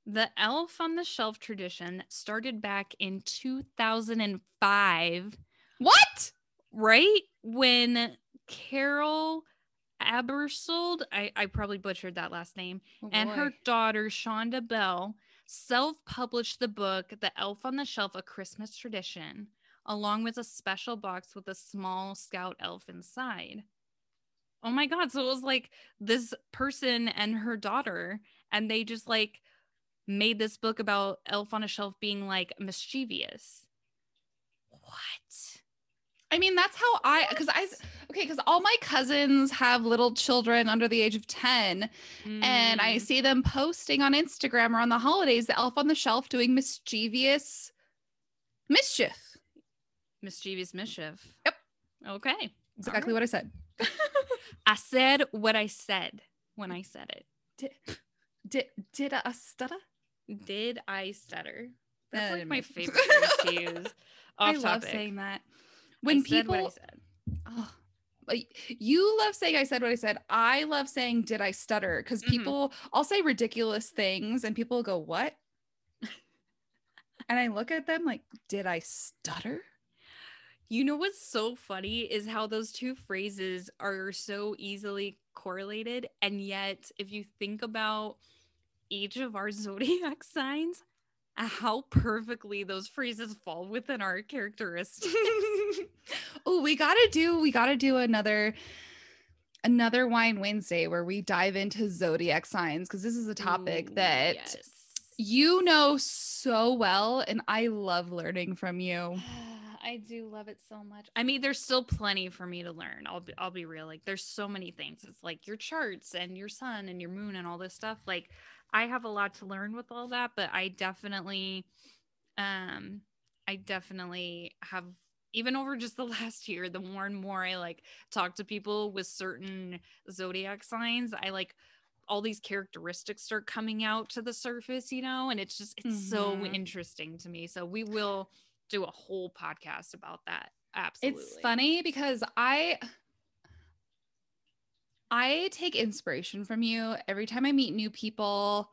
The elf on the shelf tradition started back in 2005, What? right? When Carol Aebersold, I, I probably butchered that last name, Oh, and her daughter Chanda Bell self-published the book The Elf on the Shelf: A Christmas Tradition, along with a special box with a small scout elf inside. Oh my god, so it was like this person and her daughter and they just like made this book about Elf on a Shelf being like mischievous. What? I mean, that's how I because I okay, because all my cousins have little children under the age of 10, and I Mm, see them posting on Instagram around the holidays the elf on the shelf doing mischievous mischief. mischievous mischief. Yep. Okay. Exactly what I said. I said what I said when I said it. Did did, did I stutter? Did I stutter? That's I like my favorite to use. I Off love topic. saying that. I When said what I people said. Oh, you love saying I said what I said. I love saying did I stutter? Because Mhm. people, I'll say ridiculous things and people go, What? and I look at them like, Did I stutter? You know what's so funny is how those two phrases are so easily correlated. And yet, if you think about each of our zodiac signs, how perfectly those phrases fall within our characteristics. oh, we gotta do we gotta do another another wine Wednesday where we dive into zodiac signs because this is a topic Ooh, that yes. you know so well and I love learning from you. I do love it so much. I mean, there's still plenty for me to learn. I'll be, I'll be real. Like, there's so many things. It's like your charts and your sun and your moon and all this stuff. Like, I have a lot to learn with all that, but I definitely, um, I definitely have even over just the last year. The more and more I like talk to people with certain zodiac signs, I like all these characteristics start coming out to the surface, you know, and it's just it's so Mhm. interesting to me. So we will do a whole podcast about that. Absolutely. It's funny because I I take inspiration from you every time I meet new people.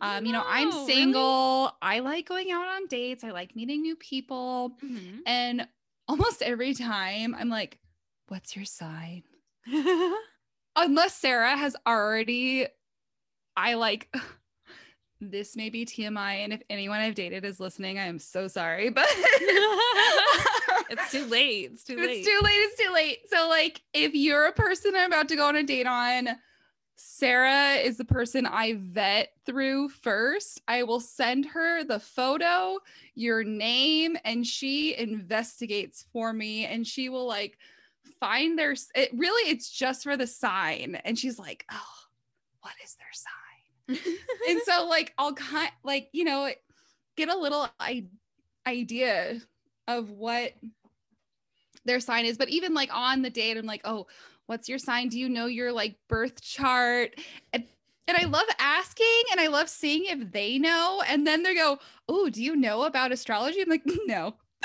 Um, you know, I'm No, really? single. I like going out on dates. I like meeting new people. Mhm. And almost every time I'm like, what's your sign? Unless Sarah has already, I like, this may be TMI. And if anyone I've dated is listening, I am so sorry. But it's too late. It's too late. It's too late. It's too late. So, like, if you're a person I'm about to go on a date on, Sarah is the person I vet through first. I will send her the photo, your name, and she investigates for me. And she will like find their. It really, it's just for the sign. And she's like, "Oh, what is their sign?" And so like I'll kind like you know get a little I- idea of what their sign is. But even like on the date I'm like oh what's your sign? Do you know your like birth chart? And and I love asking and I love seeing if they know. And then they go oh do you know about astrology? I'm like no.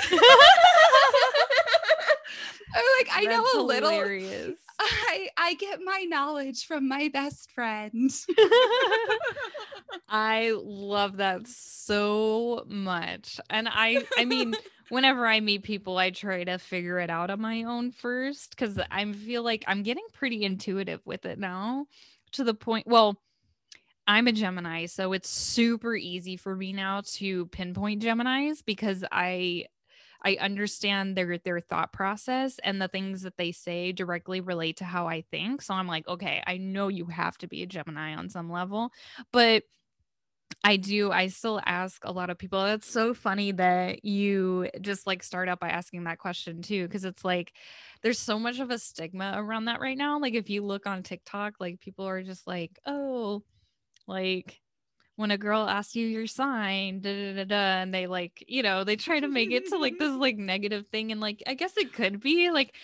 I'm like I know That's a little. hilarious. I I get my knowledge from my best friend I love that so much. And I I mean, whenever I meet people, I try to figure it out on my own first cuz I feel like I'm getting pretty intuitive with it now to the point well, I'm a Gemini, so it's super easy for me now to pinpoint Geminis because I I understand their their thought process and the things that they say directly relate to how I think. So I'm like, okay, I know you have to be a Gemini on some level. But I do I still ask a lot of people. It's so funny that you just like start out by asking that question too because it's like there's so much of a stigma around that right now. Like if you look on TikTok, like people are just like, "Oh, like when a girl asks you your sign, da, da, da, da, and they like, you know, they try to make it to like this like negative thing. And like, I guess it could be like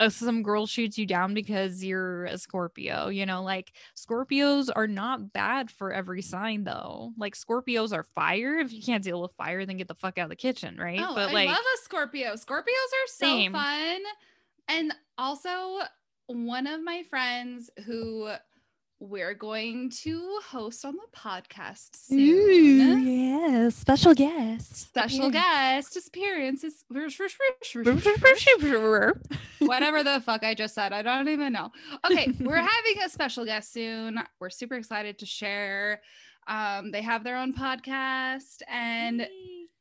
uh, some girl shoots you down because you're a Scorpio, you know, like Scorpios are not bad for every sign though. Like Scorpios are fire. If you can't deal with fire, then get the fuck out of the kitchen, right? Oh, but I like, love a Scorpio. Scorpios are so Same. fun. And also, one of my friends who we're going to host on the podcast soon. yeah, special guest. Special guest appearances. Whatever the fuck I just said. I don't even know. Okay, we're having a special guest soon. We're super excited to share. Um, they have their own podcast and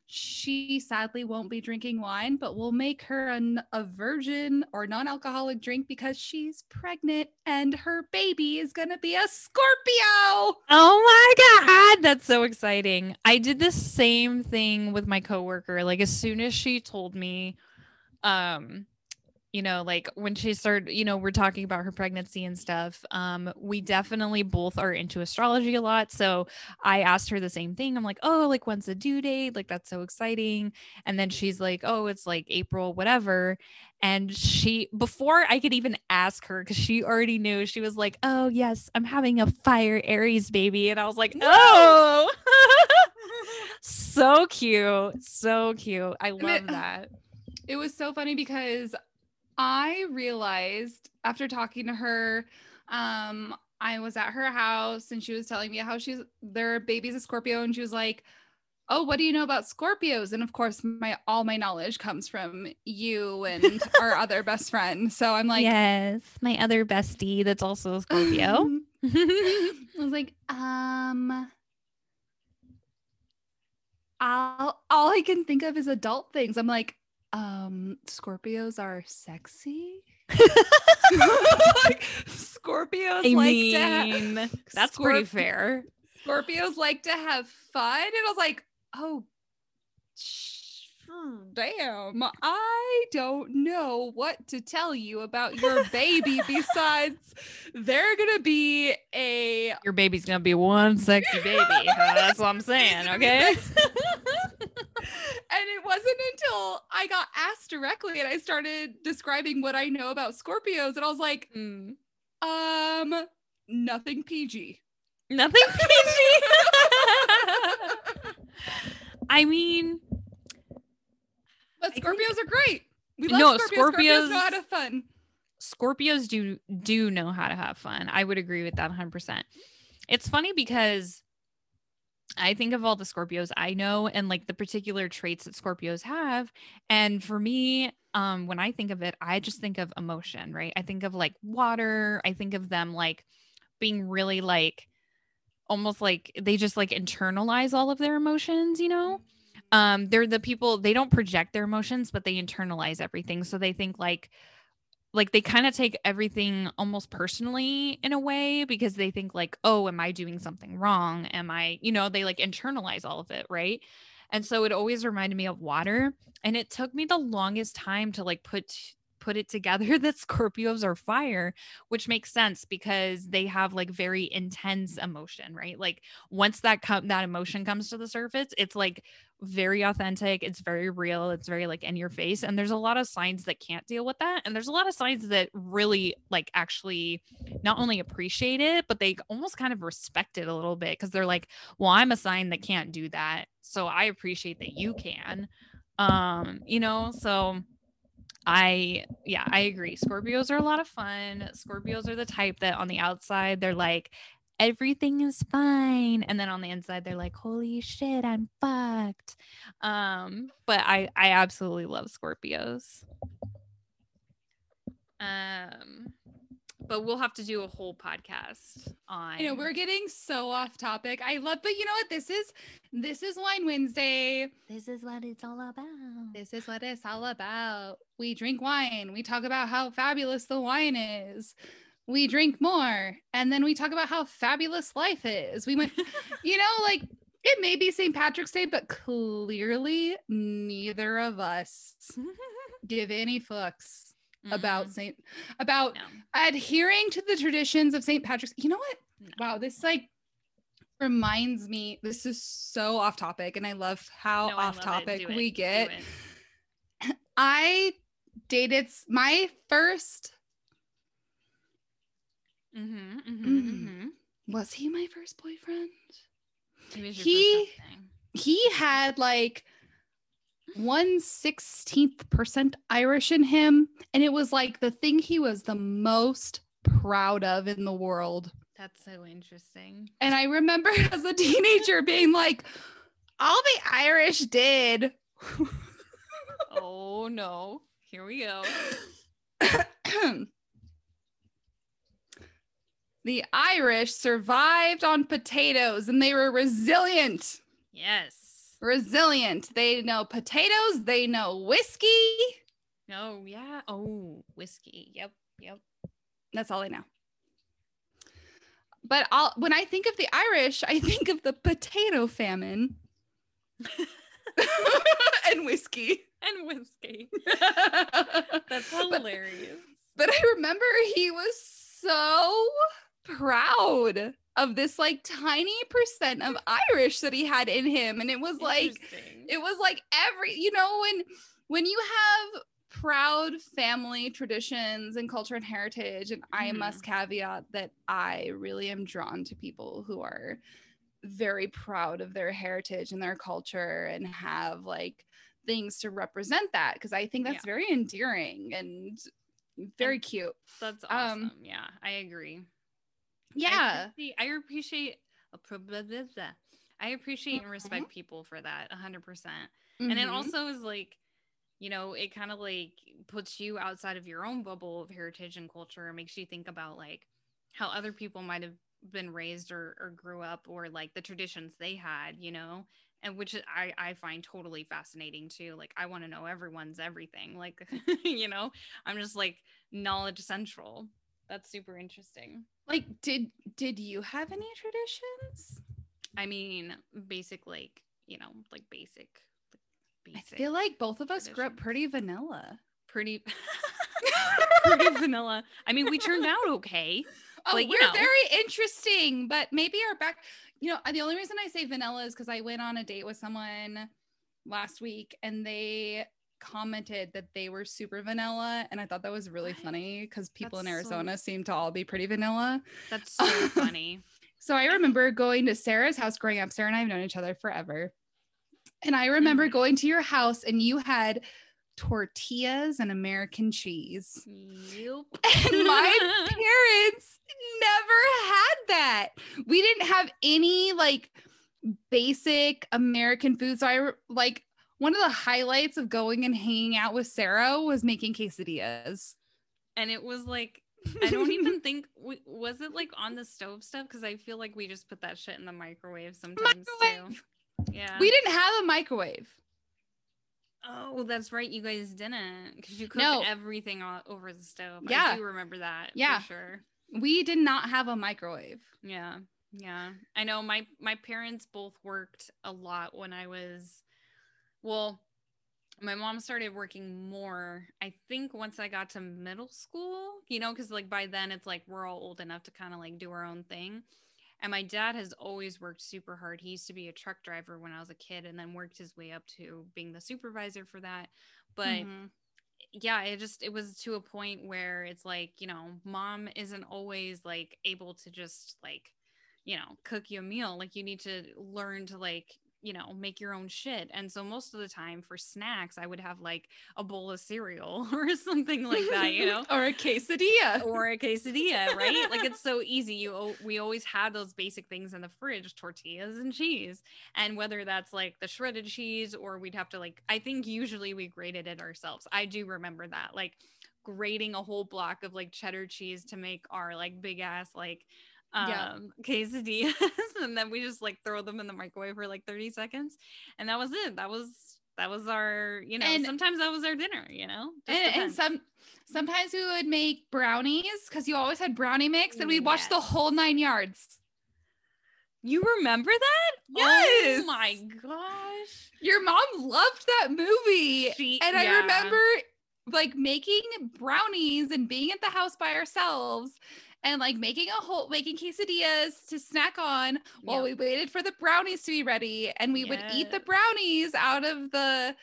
she sadly won't be drinking wine, but we'll make her an, a virgin or non alcoholic drink because she's pregnant and her baby is going to be a Scorpio. Oh my god, that's so exciting. I did the same thing with my coworker. Like as soon as she told me um you know, like when she started, you know, we're talking about her pregnancy and stuff. Um, we definitely both are into astrology a lot. So I asked her the same thing. I'm like, oh, like when's the due date? Like that's so exciting. And then she's like, oh, it's like April, whatever. And she, before I could even ask her, because she already knew, she was like, oh, yes, I'm having a fire Aries baby. And I was like, oh, so cute. So cute. I love it- that. It was so funny because I realized after talking to her, um, I was at her house and she was telling me how she's their baby's a Scorpio, and she was like, oh, what do you know about Scorpios? And of course, my all my knowledge comes from you and our other best friend. So I'm like, yes, my other bestie that's also a Scorpio. I was like, um, I'll, all I can think of is adult things. I'm like, um, Scorpios are sexy. like, Scorpios I like mean, that's Scorp- pretty fair. Scorpios like to have fun. And I was like, oh, sh- damn. I don't know what to tell you about your baby besides they're to be a. Your baby's gonna be one sexy baby. That's what I'm saying. Okay. And it wasn't until I got asked directly and I started describing what I know about Scorpios. And I was like, Mm. um, nothing PG. Nothing PG. I mean, But I think- Scorpios are great. We love No, Scorpios. Scorpios know how Scorpios- to have fun. Scorpios do do know how to have fun. I would agree with that 100%. It's funny because I think of all the Scorpios I know and like the particular traits that Scorpios have and for me um when I think of it I just think of emotion, right? I think of like water, I think of them like being really like almost like they just like internalize all of their emotions, you know? um they're the people they don't project their emotions but they internalize everything so they think like like they kind of take everything almost personally in a way because they think like oh am i doing something wrong? Am i you know they like internalize all of it right? And so it always reminded me of water and it took me the longest time to like put put it together that scorpios are fire which makes sense because they have like very intense emotion right? Like once that come that emotion comes to the surface it's like very authentic it's very real it's very like in your face and there's a lot of signs that can't deal with that and there's a lot of signs that really like actually not only appreciate it but they almost kind of respect it a little bit because they're like well i'm a sign that can't do that so i appreciate that you can. Um you know so I yeah, I agree. Scorpios are a lot of fun. Scorpios are the type that on the outside they're like everything is fine and then on the inside they're like holy shit, I'm fucked. Um but I I absolutely love Scorpios. Um but we'll have to do a whole podcast on You know, we're getting so off topic. I love, but you know what? This is this is Wine Wednesday. This is what it's all about. This is what it's all about. We drink wine. We talk about how fabulous the wine is. We drink more. And then we talk about how fabulous life is. We went, you know, like it may be St. Patrick's Day, but clearly neither of us give any fucks about Mm-mm. St. about no. adhering to the traditions of St. Patrick's. You know what? No. Wow, this like reminds me. This is so off topic, and I love how No, off love topic Do it. we get. I dated my first. Mhm, mhm, Mm. mhm. Was he my first boyfriend? He was your He- first. He had like one sixteenth percent Irish in him, and it was like the thing he was the most proud of in the world. That's so interesting. And I remember as a teenager being like, all the Irish did. Oh no. Here we go. the Irish survived on potatoes and they were resilient. Yes. Resilient. They know potatoes, they know whiskey. Oh yeah. Oh, whiskey. Yep. Yep. That's all I know. But I'll, when I think of the Irish, I think of the potato famine and whiskey. And whiskey. That's But- hilarious. but I remember he was so proud of this like tiny percent of Irish that he had in him. And it was like, it was like every, you know, when when you have proud family traditions and culture and heritage, and I Mhm. must caveat that I really am drawn to people who are very proud of their heritage and their culture and have like things to represent that because I think that's very endearing and very cute. That's um, awesome. yeah, I agree. I Yeah. appreciate, I appreciate I appreciate and respect people for that 100%. percent And it Mhm. also is like, you know, it kind of like puts you outside of your own bubble of heritage and culture and makes you think about like how other people might have been raised or, or grew up or like the traditions they had, you know, and which I, I find totally fascinating too. Like, I want to know everyone's everything. Like, you know, I'm just like knowledge central. That's super interesting. Like did did you have any traditions? I mean, basic, like, you know, like basic. I feel like both of us grew up pretty vanilla. pretty pretty vanilla. I mean, we turned out okay. Oh, Like, you we're know. very interesting, but maybe our back. You know, the only reason I say vanilla is because I went on a date with someone last week, and they commented that they were super vanilla, and I thought that was really What? funny because people in That's so- Arizona seem to all be pretty vanilla. That's so funny. So I remember going to Sarah's house growing up. Sarah and I have known each other forever. And I remember Mhm. going to your house and you had tortillas and American cheese. Yep. And my parents never had that. We didn't have any like basic American food. So I like one of the highlights of going and hanging out with Sarah was making quesadillas. and it was like I don't even think was it like on the stove stuff because I feel like we just put that shit in the microwave sometimes too. Yeah. We didn't have a microwave. oh, that's right. You guys didn't because you cooked No. everything all over the stove. Yeah. I do remember that. Yeah. For sure. We did not have a microwave. Yeah. Yeah. I know my my parents both worked a lot when I was well, my mom started working more I think once I got to middle school, you know, cuz like by then it's like we're all old enough to kind of like do our own thing. And my dad has always worked super hard. He used to be a truck driver when I was a kid and then worked his way up to being the supervisor for that. But Mhm. yeah it just it was to a point where it's like you know mom isn't always like able to just like you know cook you a meal like you need to learn to like you know make your own shit and so most of the time for snacks i would have like a bowl of cereal or something like that you know or a quesadilla. or a quesadilla, right? like it's so easy. You we always had those basic things in the fridge, tortillas and cheese. And whether that's like the shredded cheese or we'd have to like I think usually we grated it ourselves. I do remember that. Like grating a whole block of like cheddar cheese to make our like big ass like um Yeah. quesadillas and then we just like throw them in the microwave for like 30 seconds and that was it. That was that was our, you know, And- sometimes that was our dinner, you know? And, and some sometimes we would make brownies because you always had brownie mix and we'd watch the whole nine yards. You remember that? Yes. Oh my gosh. Your mom loved that movie. She- and I yeah. remember like making brownies and being at the house by ourselves and like making a whole making quesadillas to snack on while Yep. we waited for the brownies to be ready and we would eat the brownies out of the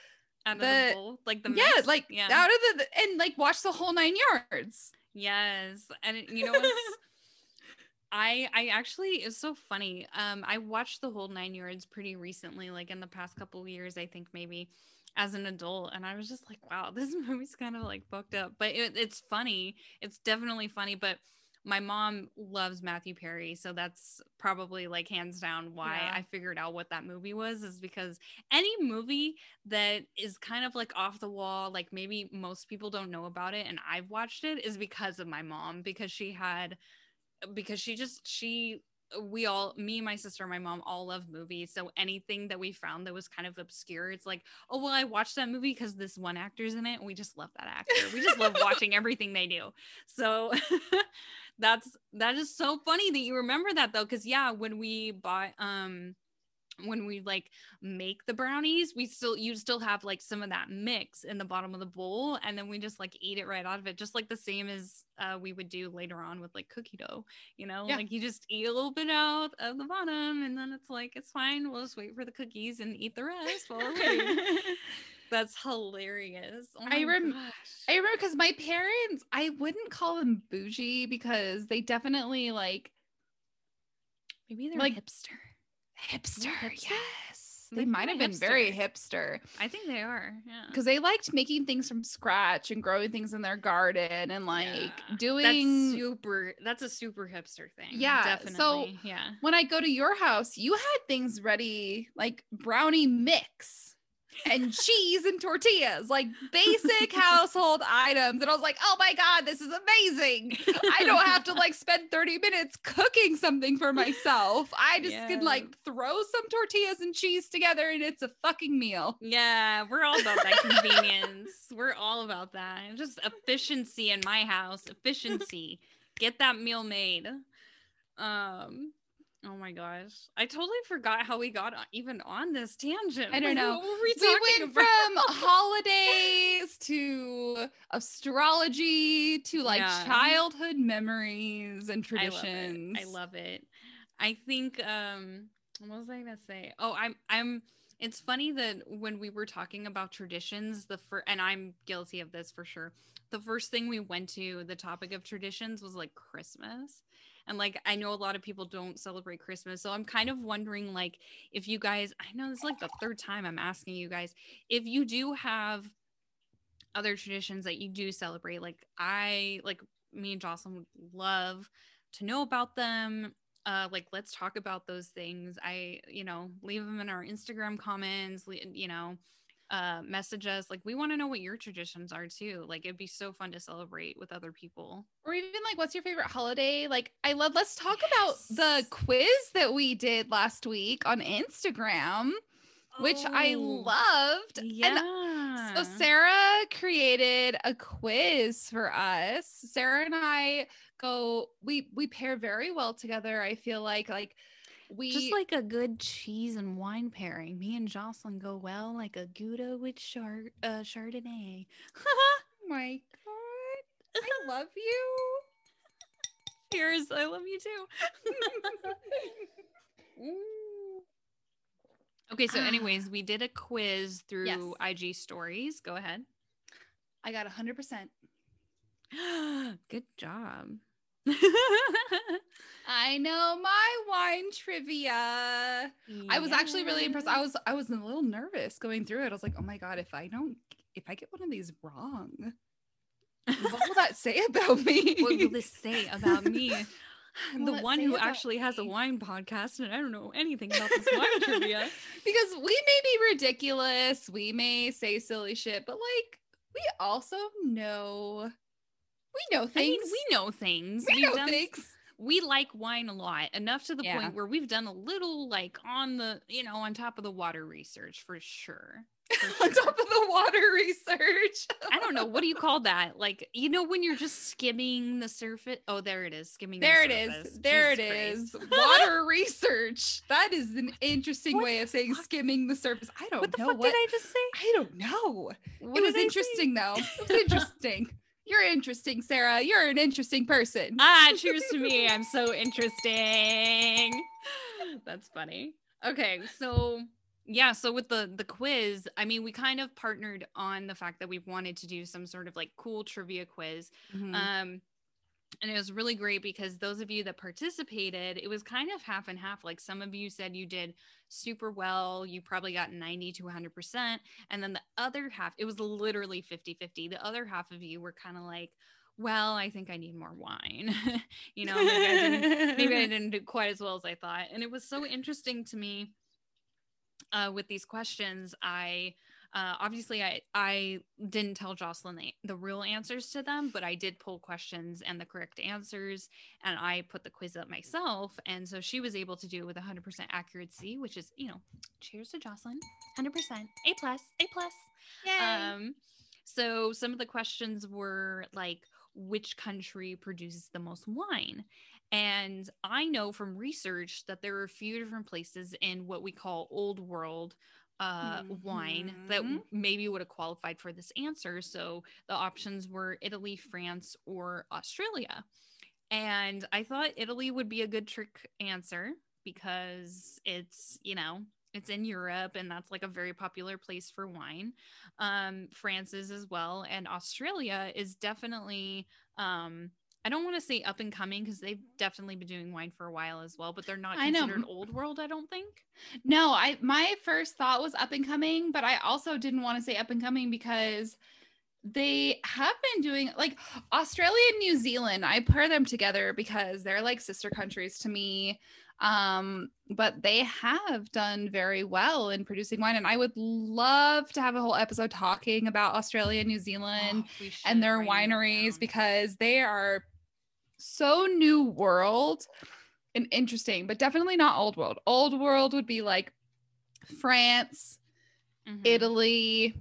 out of the- the bowl, like the yeah mix. like yeah, out of the and like watch the whole nine yards yes, and you know what's I I actually it's so funny. Um, I watched the whole nine yards pretty recently, like in the past couple of years, I think maybe as an adult, and I was just like, wow, this movie's kind of like fucked up, but it, it's funny. It's definitely funny, but. My mom loves Matthew Perry, so that's probably like hands down why Yeah. I figured out what that movie was is because any movie that is kind of like off the wall, like maybe most people don't know about it, and I've watched it, is because of my mom because she had because she just she we all me my sister my mom all love movies so anything that we found that was kind of obscure it's like oh well i watched that movie because this one actor's in it and we just love that actor. We just love watching everything they do. So that's that is so funny that you remember that though because yeah when we bought um when we like make the brownies we still you still have like some of that mix in the bottom of the bowl and then we just like eat it right out of it just like the same as uh, we would do later on with like cookie dough you know? Yeah. like you just eat a little bit out of the bottom and then it's like it's fine we'll just wait for the cookies and eat the rest while we're that's hilarious. Oh I rem- i remember because my parents i wouldn't call them bougie because they definitely like maybe they're like- hipster hipster, hipster? yes they might have been very hipster. I think they are. Yeah. Because they liked making things from scratch and growing things in their garden and like Yeah. doing That's super. That's a super hipster thing. Yeah, Definitely. so- yeah. when I go to your house, you had things ready like brownie mix and cheese and tortillas, like basic household items. And I was like, oh my God, this is amazing. I don't have to like spend 30 minutes cooking something for myself. I just can like throw some tortillas and cheese together and it's a fucking meal. Yeah, we're all about that convenience. we're all about that. Just efficiency in my house. Efficiency. Get that meal made. Um. Oh my gosh, I totally forgot how we got on, even on this tangent. I don't know. We We went about? from holidays to astrology to like Yeah. childhood memories and traditions. I love. I love it. I think um what was I gonna say? Oh, I'm I'm it's funny that when we were talking about traditions, the first and I'm guilty of this for sure. The first thing we went to, the topic of traditions was like Christmas. And like I know a lot of people don't celebrate Christmas. So I'm kind of wondering like if you guys I know this is like the third time I'm asking you guys if you do have other traditions that you do celebrate like I like me and Jocelyn would love to know about them uh like let's talk about those things i you know leave them in our instagram comments you know uh message us like we want to know what your traditions are too. Like it'd be so fun to celebrate with other people. Or even like what's your favorite holiday? Like i love let's talk about the quiz that we did last week on instagram which i Oh, loved yeah so sarah created a quiz for us. Sarah and i go we we pair very well together i feel like like we just like a good cheese and wine pairing me and jocelyn go well like a gouda with char- uh, chardonnay oh my god i love you cheers i love you too Okay, so anyways, we did a quiz through Yes. IG stories. Go ahead. i got 100% Good job. i know my wine trivia I was actually really impressed. I was I was a little nervous going through it. I was like, oh my god, if I don't if I get one of these wrong, what will that say about me? what will this say about me? The one who actually has a wine podcast, and I don't know anything about this wine trivia. because we may be ridiculous, we may say silly shit, but like we also know we know I things. mean, we know things. we We've know done- things. We like wine a lot, enough to the Yeah. point where we've done a little like on the, you know, on top of the water research for sure. For On sure. top of the water research. I don't know. What do you call that? Like, you know, when you're just skimming the surface. Oh, there it is. Skimming the There it surface. is. There Jesus it is. Christ. Water research. That is an interesting What way of saying fuck? skimming the surface. I don't know. What the know fuck what did I just say? I don't know. What it was interesting though. It was interesting. You're interesting, Sarah. You're an interesting person. Ah, cheers to me. I'm so interesting. That's funny. Okay, so yeah, so with the the quiz, I mean, we kind of partnered on the fact that we wanted to do some sort of like cool trivia quiz. Mhm. Um and it was really great because those of you that participated, it was kind of half and half. Like some of you said you did super well, you probably got 90 to 100%. And then the other half, it was literally 50 50. The other half of you were kind of like, well, I think I need more wine. you know, maybe I, didn't, maybe I didn't do quite as well as I thought. And it was so interesting to me uh, with these questions. I uh, obviously I I didn't tell Jocelyn the, the real answers to them, but I did pull questions and the correct answers, and I put the quiz up myself, and so she was able to do it with 100% accuracy, which is you know, cheers to Jocelyn, 100%, a plus, a plus. Yay. Um, so some of the questions were like, which country produces the most wine? And I know from research that there are a few different places in what we call old world uh, wine that Mhm. maybe would have qualified for this answer. So the options were Italy, France, or Australia. And I thought Italy would be a good trick answer because it's, you know, it's in Europe and that's like a very popular place for wine. Um, France is as well. And Australia is definitely um, I don't want to say up and coming because they've definitely been doing wine for a while as well, but they're not I know. considered old world. I don't think. No, I my first thought was up and coming, but I also didn't want to say up and coming because they have been doing like Australia and New Zealand. I pair them together because they're like sister countries to me. Um, but they have done very well in producing wine, and I would love to have a whole episode talking about Australia and New Zealand Oh, and their wineries because they are so new world and interesting, but definitely not old world. Old world would be like France, Mhm. Italy,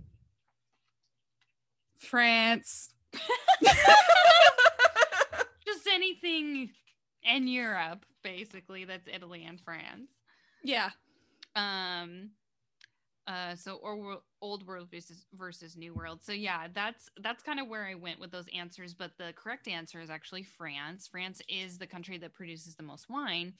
France. just anything in Europe, basically. That's Italy and France. Yeah. um uh so or old world versus versus new world. So yeah that's that's kind of where i went with those answers but the correct answer is actually france. France is the country that produces the most wine.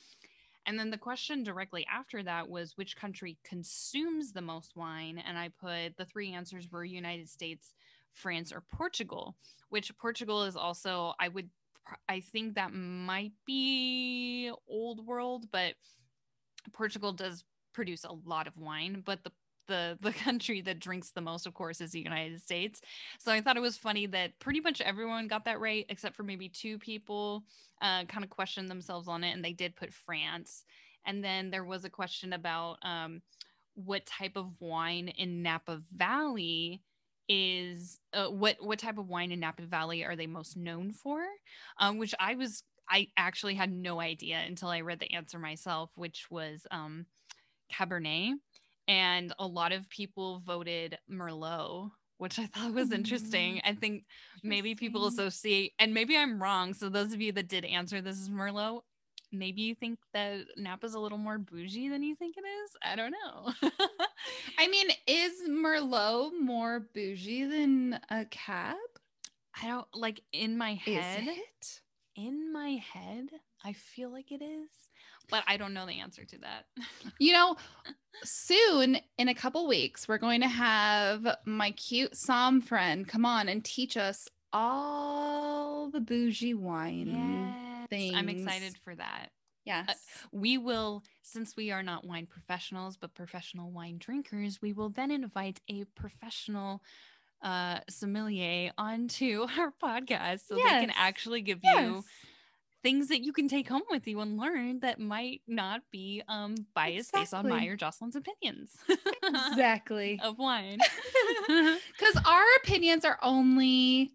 And then the question directly after that was which country consumes the most wine? And i put the three answers were united states france or portugal which portugal is also i would i think that might be old world but Portugal does produce a lot of wine, but the the the country that drinks the most, of course, is the United States. So I thought it was funny that pretty much everyone got that right, except for maybe two people uh, kind of questioned themselves on it, and they did put France. And then there was a question about um, what type of wine in Napa Valley is uh, what what type of wine in Napa Valley are they most known for? Um, which I was I actually had no idea until I read the answer myself, which was um, Cabernet. And a lot of people voted Merlot, which I thought was interesting. Mm-hmm. I think maybe people associate, and maybe I'm wrong. So, those of you that did answer this is Merlot, maybe you think that Napa's a little more bougie than you think it is. I don't know. I mean, is Merlot more bougie than a cab? I don't like in my Is head. it? In my head, I feel like it is, but I don't know the answer to that. You know, soon in a couple weeks, we're going to have my cute somm friend come on and teach us all the bougie wine. Yes, I'm excited for that. Yes. We will, since we are not wine professionals, but professional wine drinkers, we will then invite a professional uh sommelier onto our podcast so they can actually give you yes. Things that you can take home with you and learn that might not be um biased based on my or Jocelyn's opinions Exactly. of wine. Because our opinions are only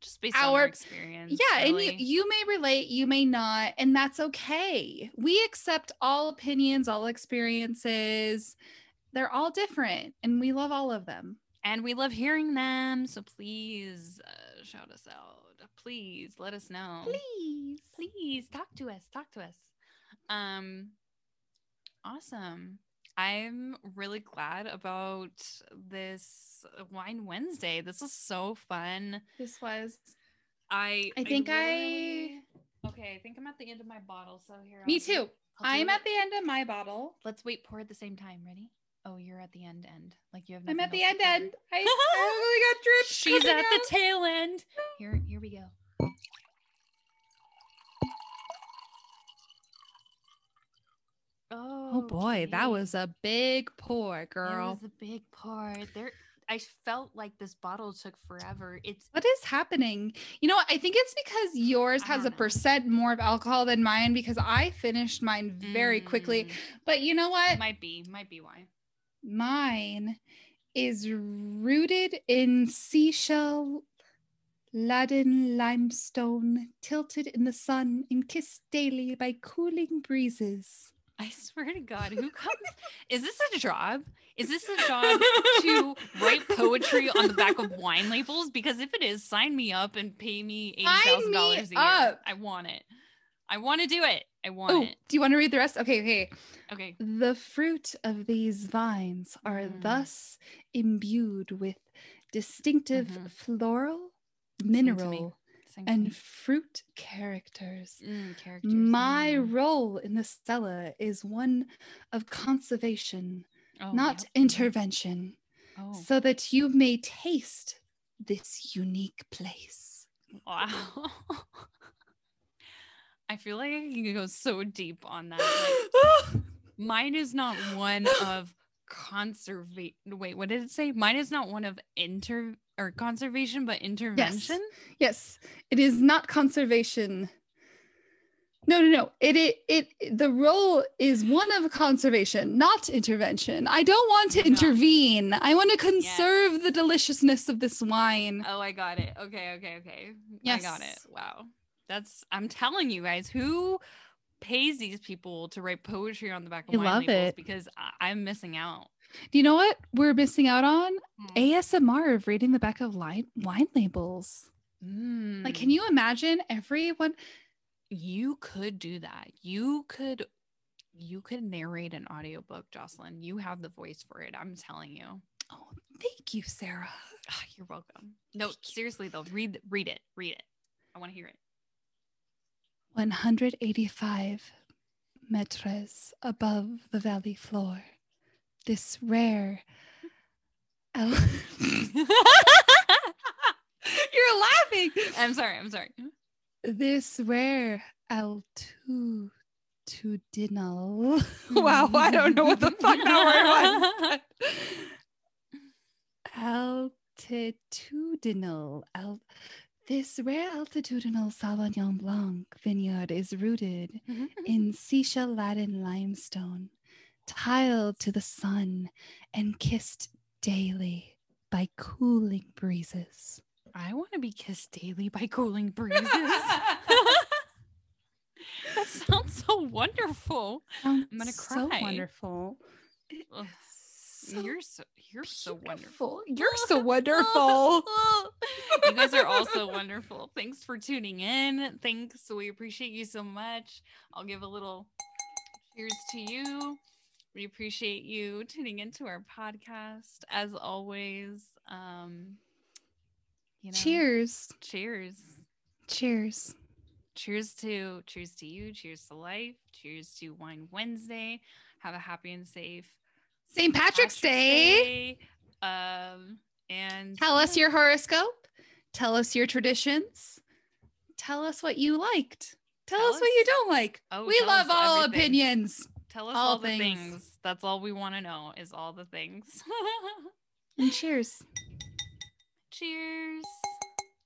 Just based on our Our- experience. yeah, and you you may relate, you may not, and that's okay. We accept all opinions, all experiences. They're all different, and we love all of them. and we love hearing them. So please uh, shout us out. Please let us know. Please. Please talk to us. Talk to us. Um, awesome. I'm really glad about this Wine Wednesday. This is so fun. This was I I think I- okay. I think I'm at the end of my bottle. So here, me I'll too. I'm it. at the end of my bottle. Let's wait. Pour at the same time. Ready? Oh, you're at the end. End. Like you have. I'm at the end end. I, I only got drips. She's at the tail end. Here, here we go. Oh, Oh boy, that was a big pour, girl. It was a big pour. There, I felt like this bottle took forever. It's What is happening? You know? I think it's because yours has a know. percent more of alcohol than mine because I finished mine very quickly. Mm, But you know what? Might be, might be why. Mine is rooted in seashell, laden limestone, tilted in the sun and kissed daily by cooling breezes. I swear to God, who comes? is this a job? Is this a job to write poetry on the back of wine labels? Because if it is, sign me up and pay me eighty thousand dollars a year. up. I want it. I want to do it. I want Oh, it. do you want to read the rest? Okay, okay. Okay. The fruit of these vines are Mm. thus imbued with distinctive Mhm. floral, Sing to me. mineral, To and me. fruit characters. Mm, characters. My mm. role in the cellar is one of conservation, Oh, not yep, intervention, Oh, so that you may taste this unique place. wow. I feel like I can go so deep on that. Like, mine is not one of conservation. Wait, what did it say? Mine is not one of inter or conservation, but intervention. Yes, it is not conservation. No, no, no. It, it, it, the role is one of conservation, not intervention. I don't want to intervene. I want to conserve the deliciousness of this wine. Oh, I got it. Okay, okay, okay. yes. I got it. Wow. That's I'm telling you guys who pays these people to write poetry on the back of I wine love labels it. because I- I'm missing out. Do you know what we're missing out on? Mm. ASMR of reading the back of line, wine labels. Like, can Mm. you imagine everyone? you could do that. You could you could narrate an audiobook, Jocelyn. You have the voice for it. I'm telling you. Oh, thank you, Sarah. Ah, You're welcome. No, seriously though, read read it. Read it. I want to hear it. 185 metres above the valley floor. This rare. El- You're laughing. I'm sorry. I'm sorry. This rare altitudinal. wow, I don't know what the fuck that word was. altitudinal. Al- this rare altitudinal Sauvignon Blanc vineyard is rooted mm-hmm, mm-hmm. in seashell Latin limestone, tiled to the sun and kissed daily by cooling breezes. I want to be kissed daily by cooling breezes. that sounds so wonderful. I'm gonna cry. So wonderful. So you're so you're so wonderful. You're so wonderful. you guys are also wonderful. Thanks for tuning in. Thanks. We appreciate you so much. I'll give a little cheers to you. We appreciate you tuning into our podcast as always. Um you know, Cheers. Cheers. Cheers. Cheers to cheers to you. Cheers to life. Cheers to Wine Wednesday. Have a happy and safe St. Patrick's, Day. Day. Um, and Tell us your horoscope. Tell us your traditions. Tell us what you liked. Tell, Tell us, what you don't like. Oh, we love all everything. opinions tell us all all, the things. things. That's all we want to know is all the things. and cheers. Cheers.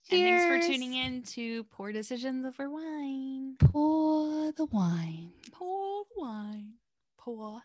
Cheers. And thanks for tuning in to Poor Decisions Over Wine. Pour the wine. Pour wine. Pour